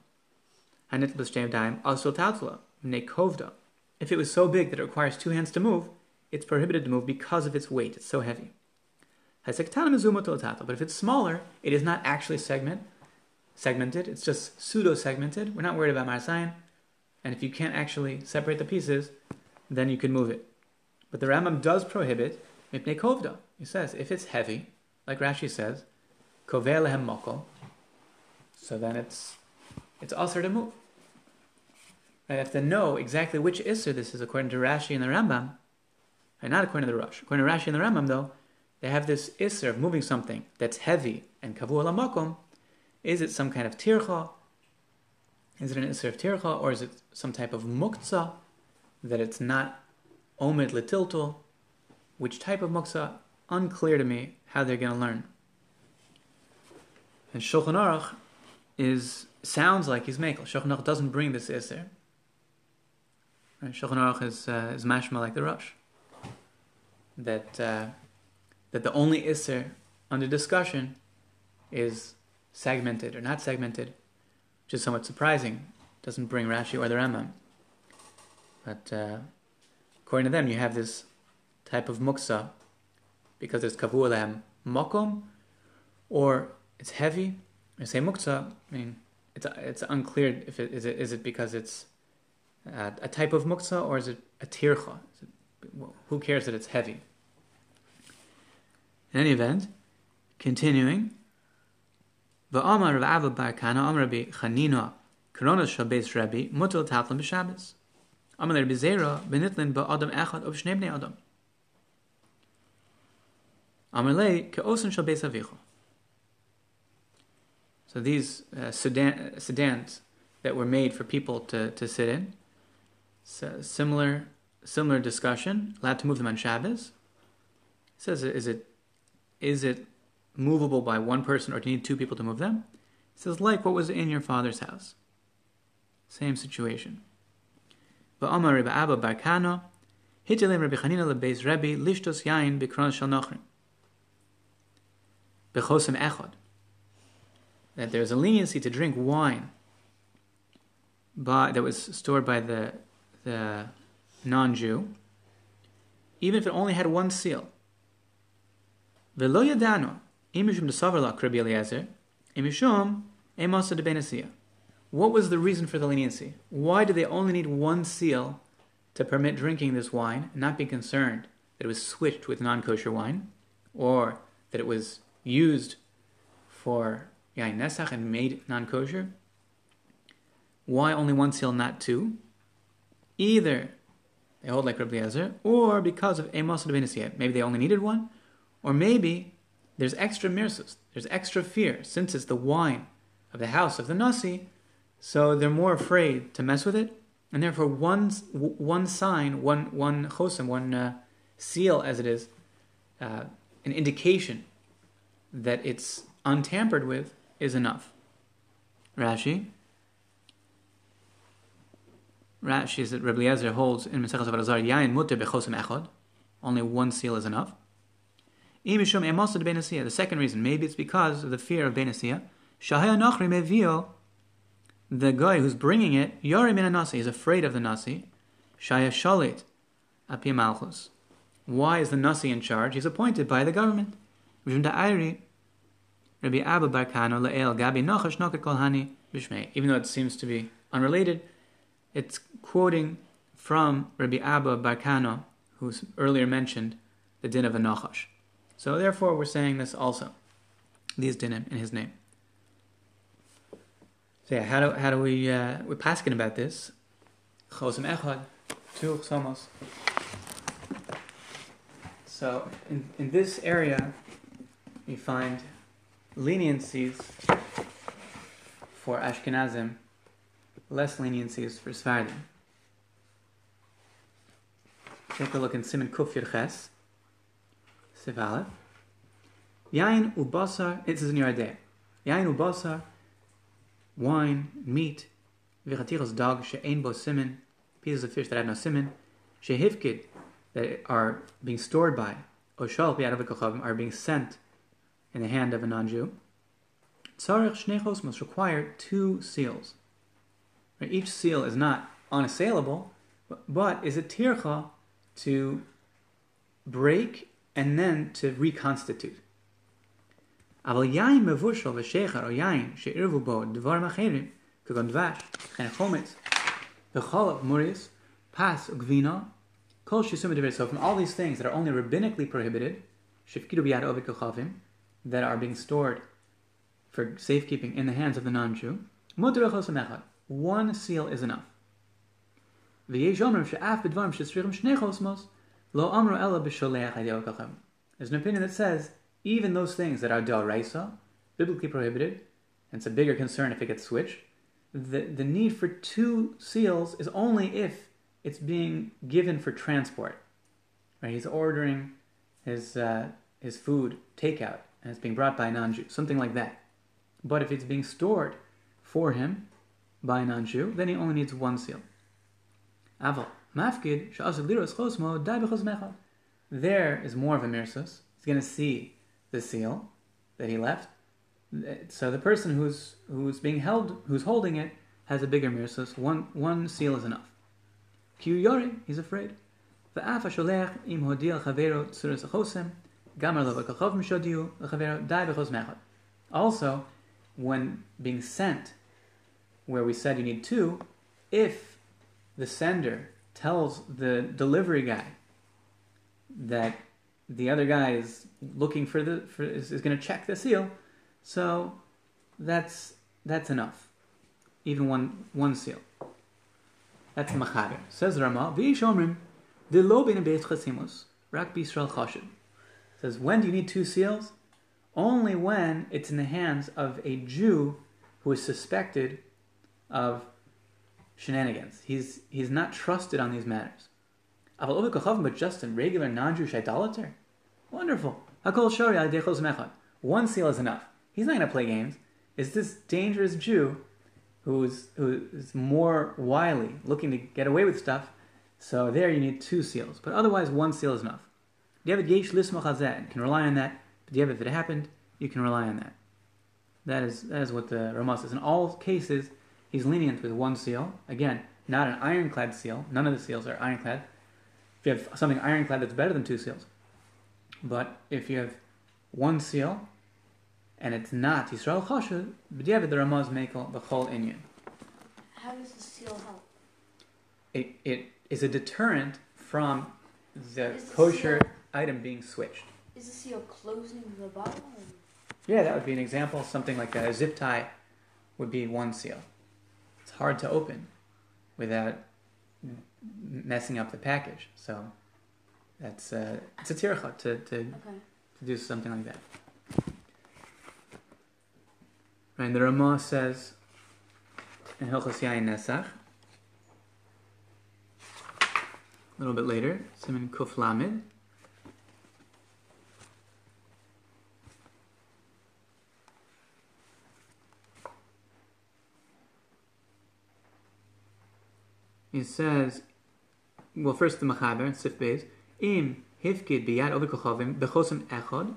daim nekovda. If it was so big that it requires two hands to move, it's prohibited to move because of its weight. It's so heavy. But if it's smaller, it is not actually segment segmented. It's just pseudo segmented. We're not worried about marsayin. And if you can't actually separate the pieces, then you can move it. But the Rambam does prohibit mipnei kovda. He says if it's heavy, like Rashi says, koveh lehem moko. So then it's it's also to move. I have to know exactly which Isser this is according to Rashi and the Rambam, and not according to the Rosh. According to Rashi and the Rambam, though, they have this Isser of moving something that's heavy and kavu makom. Is it some kind of tircha? Is it an Isser of tircha, or is it some type of muktzah that it's not omid letiltul? Which type of muktzah? Unclear to me how they're going to learn. And Shulchan Aruch is sounds like he's makel. Shulchan doesn't bring this Isser. Right? Is uh, is mashma like the Rosh. That uh, that the only isser under discussion is segmented or not segmented, which is somewhat surprising doesn't bring Rashi or the Rambam. But uh, according to them, you have this type of muksa because it's kavulam mokom, or it's heavy. I say muksa, I mean it's it's unclear if it is it is it because it's uh, a type of muksa or is it a tircha? It, who cares that it's heavy? In any event, continuing. Va'amar Rav Abba Bar Kana Amar Rabbi Chanina Koronas Shabbos Rabbi Mutal Taflan B'Shabbos Amar Rabbi Zera Benitlin Ba'adam Echad of Shnei Bnei Adam Amar Lei Ke'osan Shabbos Avicha So these uh, sedan, sedans that were made for people to, to sit in, so similar similar discussion, allowed to move them on Shabbos. It says, is it is it movable by one person or do you need two people to move them? It says, like what was in your father's house. Same situation. Abba Bar Kana, Hitilim Rebbe lishtos yain shal nochrim. Bechosem echad. That there's a leniency to drink wine by, that was stored by the, the non-Jew, even if it only had one seal. What was the reason for the leniency? Why did they only need one seal to permit drinking this wine and not be concerned that it was switched with non-kosher wine, or that it was used for yain nesach and made non-kosher? Why only one seal, not two? Either they hold like Rabbi Eliezer, or because of Amos Maybe they only needed one, or maybe there's extra mirsus, there's extra fear, since it's the wine of the house of the Nasi, so they're more afraid to mess with it, and therefore one, one sign, one, one chosim, one uh, seal as it is, uh, an indication that it's untampered with is enough. Rashi. Rashi is that Rabbi Eliezer holds in Mesechus Avodah Yain muter bechosim echad. Only one seal is enough. The second reason, maybe it's because of the fear of Benesia. Shahaya Nachri Mevio, the guy who's bringing it, Yori Min Nasi, is afraid of the Nasi. Shaya Shalit, Api. Why is the Nasi in charge? He's appointed by the government. Even though it seems to be unrelated, it's quoting from Rabbi Abba Bar Kana, who's earlier mentioned the din of a Nachash. So therefore, we're saying this also. These dinim in his name. So yeah, how do how do we uh, we're asking about this? Chosim echad, two somos. So in in this area, we find leniencies for Ashkenazim, less leniencies for Sephardim. Take a look in Siman Kuf Ches. Siv Yain ubasar, this is in your idea. Yain ubasar, wine, meat, vichatichos dog, she'ein bo simin, pieces of fish that have no simin, shehivkid, that are being stored by, oshal pi'adavikochavim, are being sent in the hand of a non-Jew. Tzarech shnechos must require two seals. Each seal is not unassailable, but is a tircha to break and then to reconstitute. אבל יין מבושל ושכר או יין שערבו בו דברים אחרים, כגון דבש, וכן חומץ, וחלב מוריס, פס וגבינה, כל שיסום בדברי סוף, and all these things that are only rabbinically prohibited, shifkidu biyad ovid kochavim, that are being stored for safekeeping in the hands of the non-Jew, one seal is enough. There's an opinion that says even those things that are da'oraisa, biblically prohibited, and it's a bigger concern if it gets switched, the, the need for two seals is only if it's being given for transport. Right? He's ordering his, uh, his food takeout and it's being brought by a non-Jew, something like that. But if it's being stored for him by a non-Jew, then he only needs one seal. There is more of a mirsus. He's going to see the seal that he left. So the person who's who's being held, who's holding it, has a bigger mirsus, one one seal is enough. He's afraid. Im Also, when being sent, where we said you need two, if the sender tells the delivery guy that the other guy is looking for the for, is, is going to check the seal, so that's that's enough. Even one one seal. That's machaber. Says Rama, v'yishomrim the lo bin beit chasimus rak b'Yisrael chashid. Says when do you need two seals? Only when it's in the hands of a Jew who is suspected of shenanigans. He's he's not trusted on these matters. But just a regular non-Jewish idolater? Wonderful. One seal is enough. He's not going to play games. It's this dangerous Jew who's, who's more wily, looking to get away with stuff. So there you need two seals. But otherwise, one seal is enough. You can rely on that. But if it happened, you can rely on that. That is, that is what the Ramah says. In all cases, he's lenient with one seal. Again, not an ironclad seal. None of the seals are ironclad. If you have something ironclad, that's better than two seals. But if you have one seal and it's not Yisrael Chashud, b'diavad the Ramaz Mekel b'chol inyan. How does the seal help? It, it is a deterrent from the Is the kosher item being switched. Is the seal closing the bottle? Yeah, that would be an example. Something like that. A zip tie would be one seal. It's hard to open without messing up the package. So that's uh, it's a tircha to, to, Okay. to do something like that. Right, and the Ramah says in Hilchos Yain Nesach, a little bit later, Siman Kuf Lamed. He says, well, first the Machaber, Sif Beis, Im hifkid biyad over kochavim bechosim echad,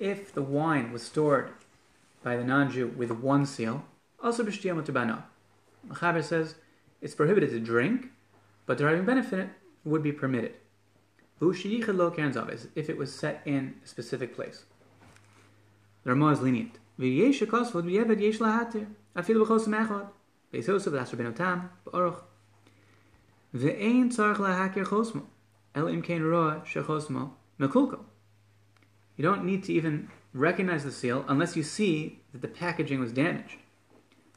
if the wine was stored by the non-Jew with one seal, also b'shtiyam utubana. Machaber says it's prohibited to drink, but deriving benefit would be permitted. V'ushiyichad lo keren if it was set in a specific place. The Ramah is lenient. V'yesh shekosvod v'yeved yesh lahatir, afilu b'chosim echad, beis Yosef v'as rabbeinu tam, chosmo, el im kein roa shechosmo mekulko. You don't need to even recognize the seal unless you see that the packaging was damaged.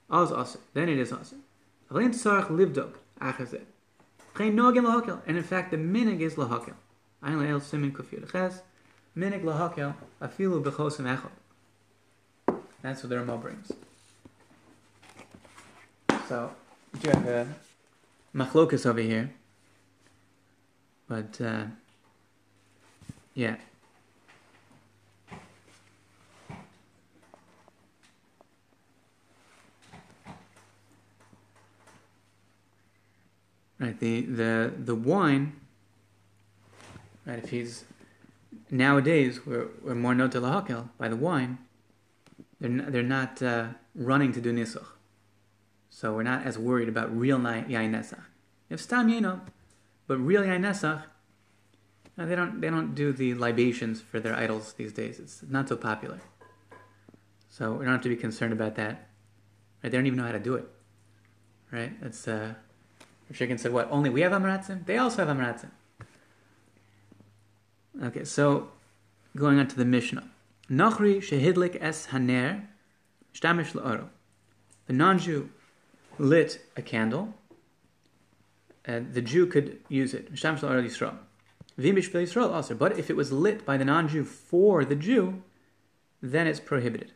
Asa, then it is livdok achazeh. Kein nogin lahakel, and in fact the minig is le'el simin kufir leches, minig. That's what the Ramah brings. So, do have a machlokas over here. But, uh, yeah. Right, the, the, the wine, right, if he's, nowadays, we're, we're more not by the wine, they're not, they're not uh, running to do nisuch. So we're not as worried about real yain. If stam yeno, but real yain nesach, they don't they don't do the libations for their idols these days. It's not so popular. So we don't have to be concerned about that. Right? They don't even know how to do it. Right? That's uh Shikin said what? Only we have amratzim? They also have amratzim. Okay, so going on to the Mishnah. Nachri shehidlik es haner shtamish la'oro. The non-Jew lit a candle, and the Jew could use it. But if it was lit by the non-Jew for the Jew, then it's prohibited.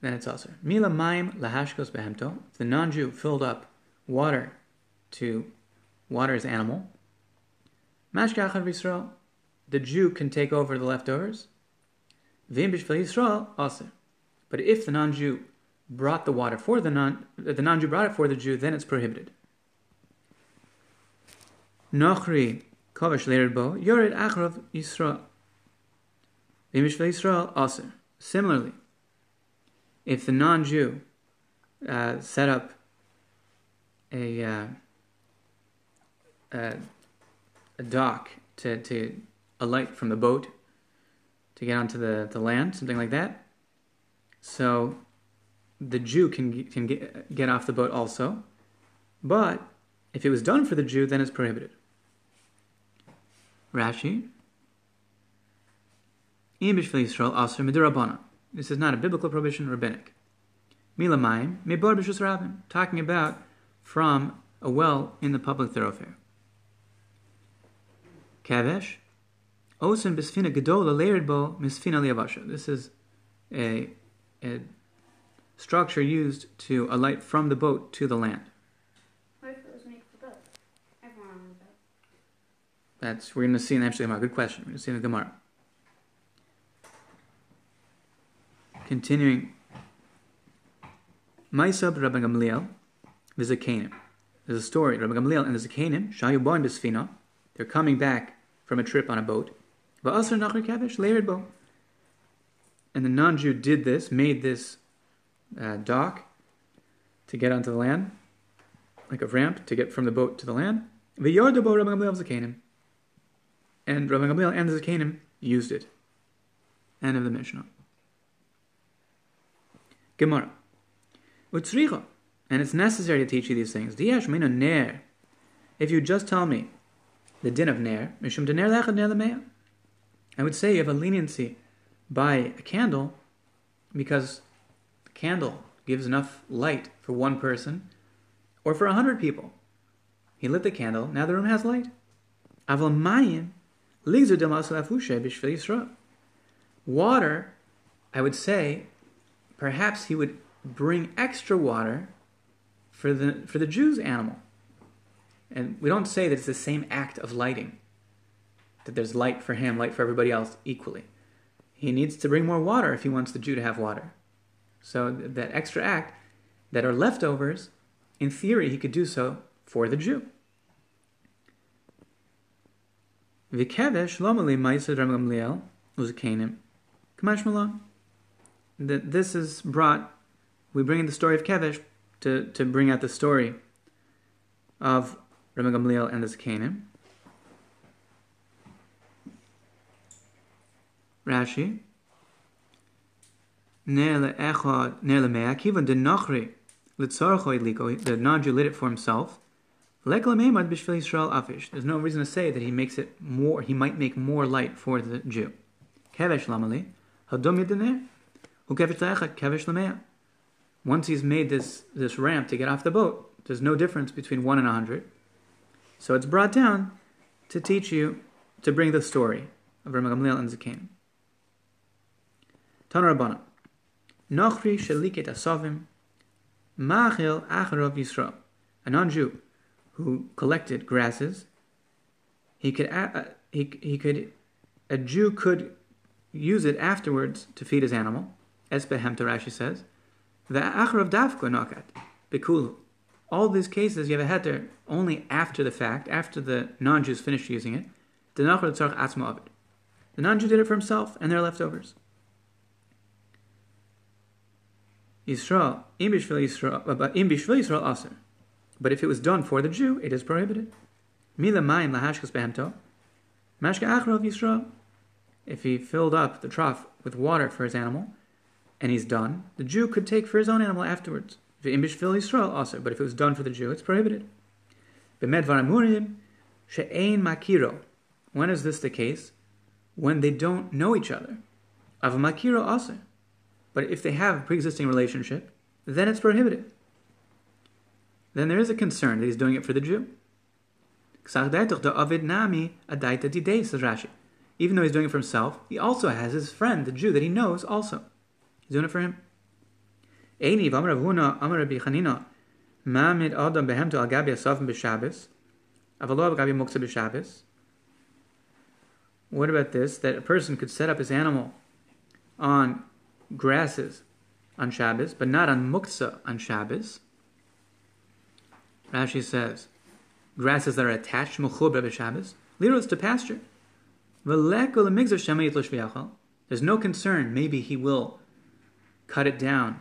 Then it's also. Mila maim lahashkos behemto. If the non-Jew filled up water to water his animal, mashkachad Yisrael, the Jew can take over the leftovers. Vim Yisrael also. But if the non-Jew brought the water for the non, the non-Jew brought it for the Jew, then it's prohibited. Nochri kovash bo yored achrov Yisrael. Yisrael also. Similarly, if the non-Jew uh, set up a, uh, a a dock to to alight from the boat to get onto the, the land, something like that. So the Jew can can get, get off the boat also, but if it was done for the Jew, then it's prohibited. Rashi. This is not a biblical prohibition, rabbinic. Milamayim, rabin, talking about from a well in the public thoroughfare. Kavesh, osen bisfina gedola bo misfina liavasha. This is a, a structure used to alight from the boat to the land. What if it was made for both? Everyone on the boat. That's we're going to see in the Gemara. Good question. We're going to see in the Gemara. Continuing. Maisab Rabbi Gamliel, Vizakanim. There's a story. Rabbi Gamliel and the Zakanim, Shayu Boin Bisfina, they're coming back from a trip on a boat. Nachri Kavish. And the non Jew did this, made this uh, dock to get onto the land, like a ramp to get from the boat to the land. Rabbi Gamliel. And Rabbi Gamliel and the Zakanim used it. End of the Mishnah. Gemara. Utzricha. And it's necessary to teach you these things. Diyash mina ner. If you just tell me the din of ner, mishum de ner lechad ner lemeya. I would say you have a leniency by a candle because candle gives enough light for one person or for a hundred people. He lit the candle, now the room has light. Aval mayim afushe b'shvil Yisrael. Water, I would say, perhaps he would bring extra water for the for the Jew's animal. And we don't say that it's the same act of lighting. That there's light for him, light for everybody else equally. He needs to bring more water if he wants the Jew to have water. So that extra act that are leftovers, in theory, he could do so for the Jew. Vikevesh lomali ma'isad Ram Gamliel uzakanim kamash. That this is brought. We bring in the story of Kevesh to, to bring out the story of Ram Gamliel and the Zakanim. Rashi. Ner le'echad ner le'mea kivan de nachri litzarcho idliko. Oh, the non-Jew lit it for himself. Lek le'meimad b'shvil Yisrael afish. There's no reason to say that he makes it more. He might make more light for the Jew. Kevesh lamali hadom yedener. Hu kevesh le'echad kevesh le'mea. Once he's made this this ramp to get off the boat, there's no difference between one and a hundred. So it's brought down to teach you to bring the story of Ramagamliel and Zakanim. Tana Rabbana. Nochri sheliket Asovim, machil acharov Yisrael. A non-Jew who collected grasses, he could uh, he, he could a Jew could use it afterwards to feed his animal. Esbehem Rashi says, the acharov dafka nokat bekulu. All these cases you have a heter only after the fact, after the non-Jews finished using it. The non-Jew did it for himself and their leftovers. Yisrael, im bishvil Yisrael, uh, im aser. But if it was done for the Jew, it is prohibited. Mila lahashkas mashka. If he filled up the trough with water for his animal, and he's done, the Jew could take for his own animal afterwards. Im bishvil Yisrael also, but if it was done for the Jew, it's prohibited. Varamurim she'ein makiro. When is this the case? When they don't know each other. Av makiro aser. But if they have a pre-existing relationship, then it's prohibited. Then there is a concern that he's doing it for the Jew. Even though he's doing it for himself, he also has his friend, the Jew that he knows, also. He's doing it for him. What about this? That a person could set up his animal on grasses on Shabbos, but not on muktzah on Shabbos. Rashi says, grasses that are attached to Mechubre Shabbos, liros to pasture. There's no concern, maybe he will cut it down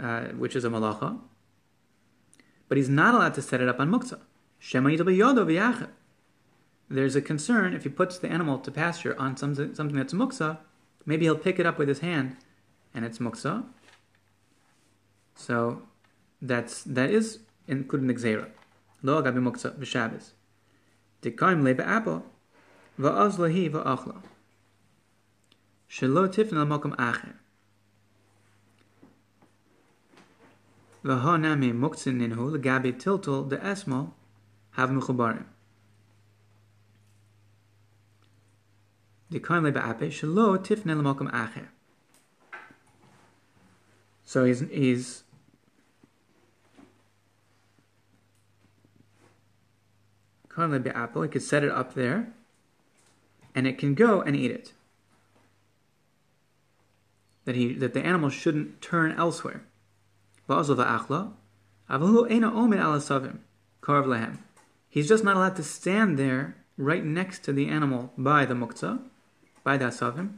uh, which is a malacha. But he's not allowed to set it up on muktzah. There's a concern if he puts the animal to pasture on something, something that's muktzah, maybe he'll pick it up with his hand, and it's muktzah. So that's that is including the gzera. Lo agabi muktzah b'shabbos. Dikaim lebe apple va'az lahi va'achla. Shelo tifn al makom acher. V'hanami muktzin ninhu legabi tiltul de esmo have mechubarim. Dikaim lebe ape shelo tifn al makom acher. So he's he's apple. He could set it up there, and it can go and eat it. That he that the animal shouldn't turn elsewhere. He's just not allowed to stand there right next to the animal by the muktzah, by the asavim.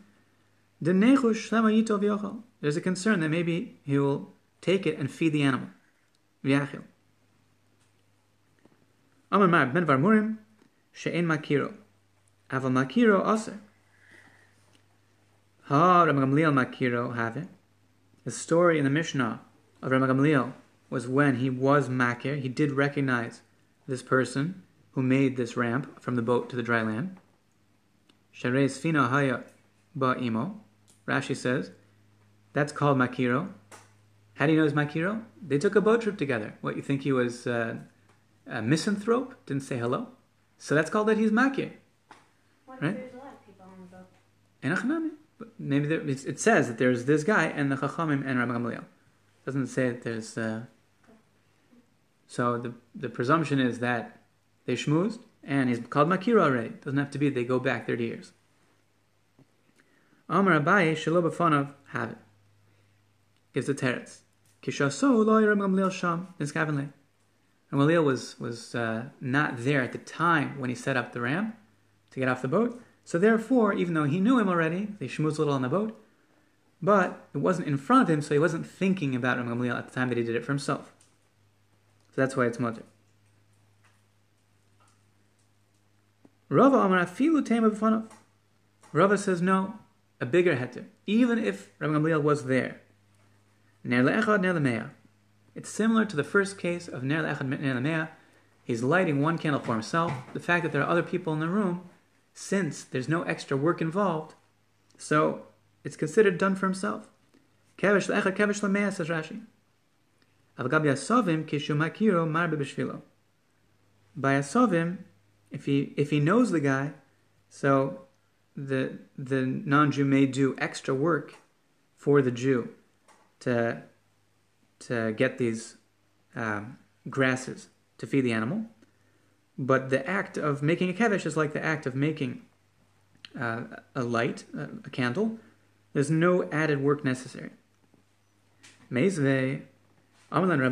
There's a concern that maybe he will take it and feed the animal. Amar Mar ben Varmurim she'en makiro. Aval makiro aser. Ha Ram Gamliel makiro have The story in the Mishnah of Ram Gamliel was when he was makir. He did recognize this person who made this ramp from the boat to the dry land. Sharei Sfina Haya Ba Imo. Rashi says that's called makiro. How do you know it's makiro? They took a boat trip together. What you think he was uh, a misanthrope, didn't say hello. So that's called that he's makir. What Right? there's a lot of people on the boat? But Maybe there, it says that there's this guy and the Chachamim and Rabbi Gamliel. Doesn't say that there's. Uh, so the the presumption is that they schmoozed and he's called Makira already. Doesn't have to be they go back 30 years. Amar Abaye Shelo B'fanav have it. Gives the teretz. Kishaso lo Rabbi Gamliel sham niskavenle. And Gamliel was was uh, not there at the time when he set up the ramp to get off the boat. So therefore, even though he knew him already, they schmoozed a little on the boat, but it wasn't in front of him, so he wasn't thinking about Ram Gamliel at the time that he did it for himself. So that's why it's mutter. Rava Amar Afilu Rava says no, a bigger heter, even if Ram Gamliel was there. Ner le'echad ner le'mea. It's similar to the first case of ner le'echad ner le'mea. He's lighting one candle for himself. The fact that there are other people in the room, since there's no extra work involved, so it's considered done for himself. Kevish le'echad kevish le'mea says Rashi. Avgab yasovim kishu makiro b'shvilo. By yasovim, if he if he knows the guy, so the the non-Jew may do extra work for the Jew to to get these um, grasses to feed the animal. But the act of making a kevish is like the act of making uh, a light, a, a candle. There's no added work necessary.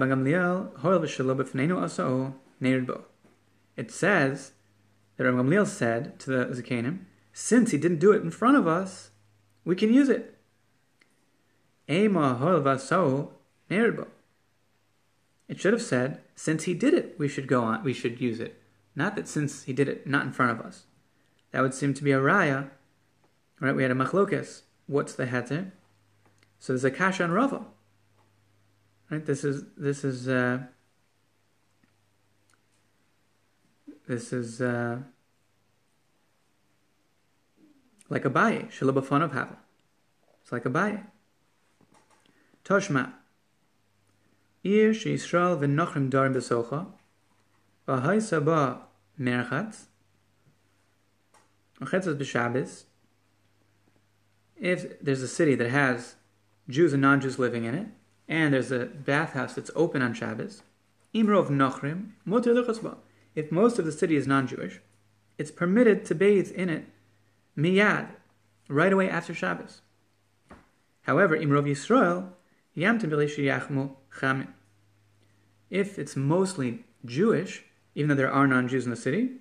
Gamliel, Hoel. It says that Rabbi Gamliel said to the Zakanim, since he didn't do it in front of us, we can use it. It should have said, since he did it, we should go on, we should use it. Not that since he did it not in front of us. That would seem to be a raya. Right, we had a machlokes. What's the heter? So there's a kasha and rava. Right, this is this is uh, this is uh, like a baye shalabafon of hava. It's like a baye. Toshma. Ir sheYisrael v'nochrim darim besocha, v'hay saba merchatz, v'chetzas b'shabes. If there's a city that has Jews and non-Jews living in it, and there's a bathhouse that's open on Shabbos, imrov nochrim muter l'chasba. If most of the city is non-Jewish, it's permitted to bathe in it miyad, right away after Shabbos. However, imrov Yisrael yamtim b'leishiyachmu chamin. If it's mostly Jewish, even though there are non-Jews in the city,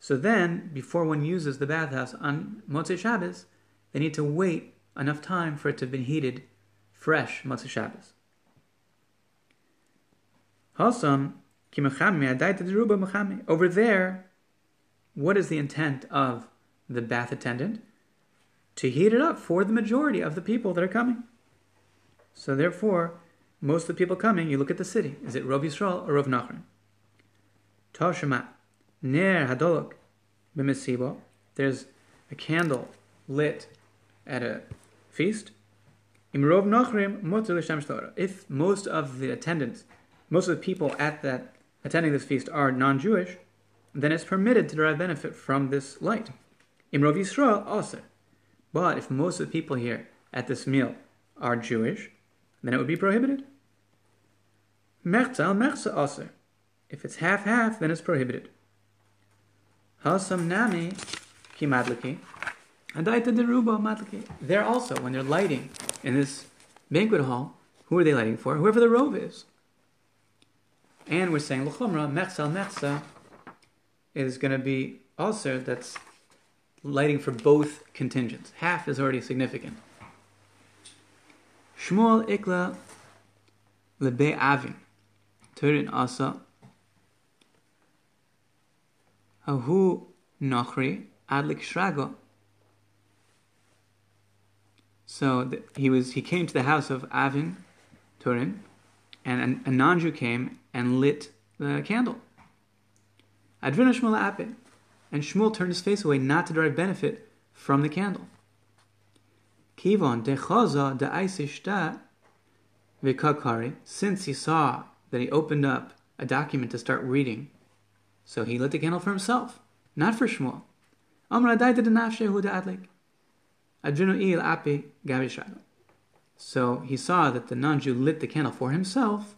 so then before one uses the bathhouse on Motzei Shabbos, they need to wait enough time for it to have been heated fresh Motzei Shabbos. Hasam Over there, what is the intent of the bath attendant? To heat it up for the majority of the people that are coming. So therefore, most of the people coming, you look at the city. Is it Rov Yisrael or Rov Nachrim? Toshima, Ner Hadolok, B'mesibo. There's a candle lit at a feast. Imrov Nachrim Mutter L'Shem If most of the attendants, most of the people at that attending this feast are non-Jewish, then it's permitted to derive benefit from this light. Imrov Yisrael also. But if most of the people here at this meal are Jewish, then it would be prohibited. Mechza mechza also. If it's half half, then it's prohibited. Hasam nami ki madliki. Adaita deruba. There also, when they're lighting in this banquet hall, who are they lighting for? Whoever the rove is. And we're saying l'chumra mechza mechza is going to be also that's lighting for both contingents. Half is already significant. Shmuel ikla lebe avin. Turin asa. Ahu nachri adlik shrago. So the, he was he came to the house of Avin, Turin, and a, a non-Jew came and lit the candle. Adrina Shmuel apin, and Shmuel turned his face away not to derive benefit from the candle. Kivon dechaza de aisishta vikakari, since he saw that he opened up a document to start reading, so he lit the candle for himself, not for Shmuel. Amra daita de nafshe hu adlik. Adrinu il api gavishado. So he saw that the non-Jew lit the candle for himself,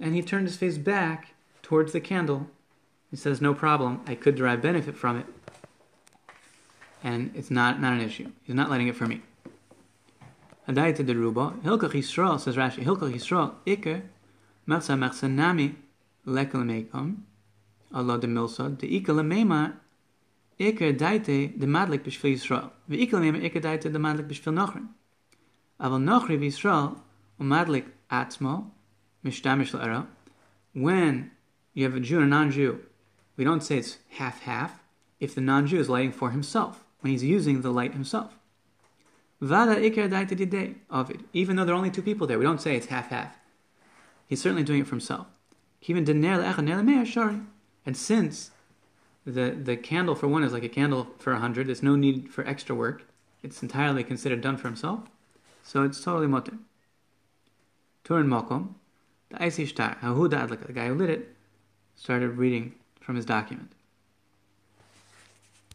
and he turned his face back towards the candle. He says, "No problem. I could derive benefit from it, and it's not not an issue. He's not lighting it for me." Adayta deruba hilkach Yisrael says Rashi hilkach Yisrael iker machsa machsa nami lekal meikam Allah de milsa de ikal meima iker daite de madlik b'shvil Yisrael ve'ikal meima iker daite de madlik b'shvil Nachrim. Aval Nachri v'Yisrael umadlik atzmo When you have a Jew and a non-Jew, we don't say it's half-half if the non-Jew is lighting for himself, when he's using the light himself. Vada ikar didei of it. Even though there are only two people there, we don't say it's half-half. He's certainly doing it for himself. And since the, the candle for one is like a candle for a hundred, there's no need for extra work. It's entirely considered done for himself. So it's totally motor. Turin Mokom, the Icy Shtar, Hahuda the guy who lit it, started reading from his document.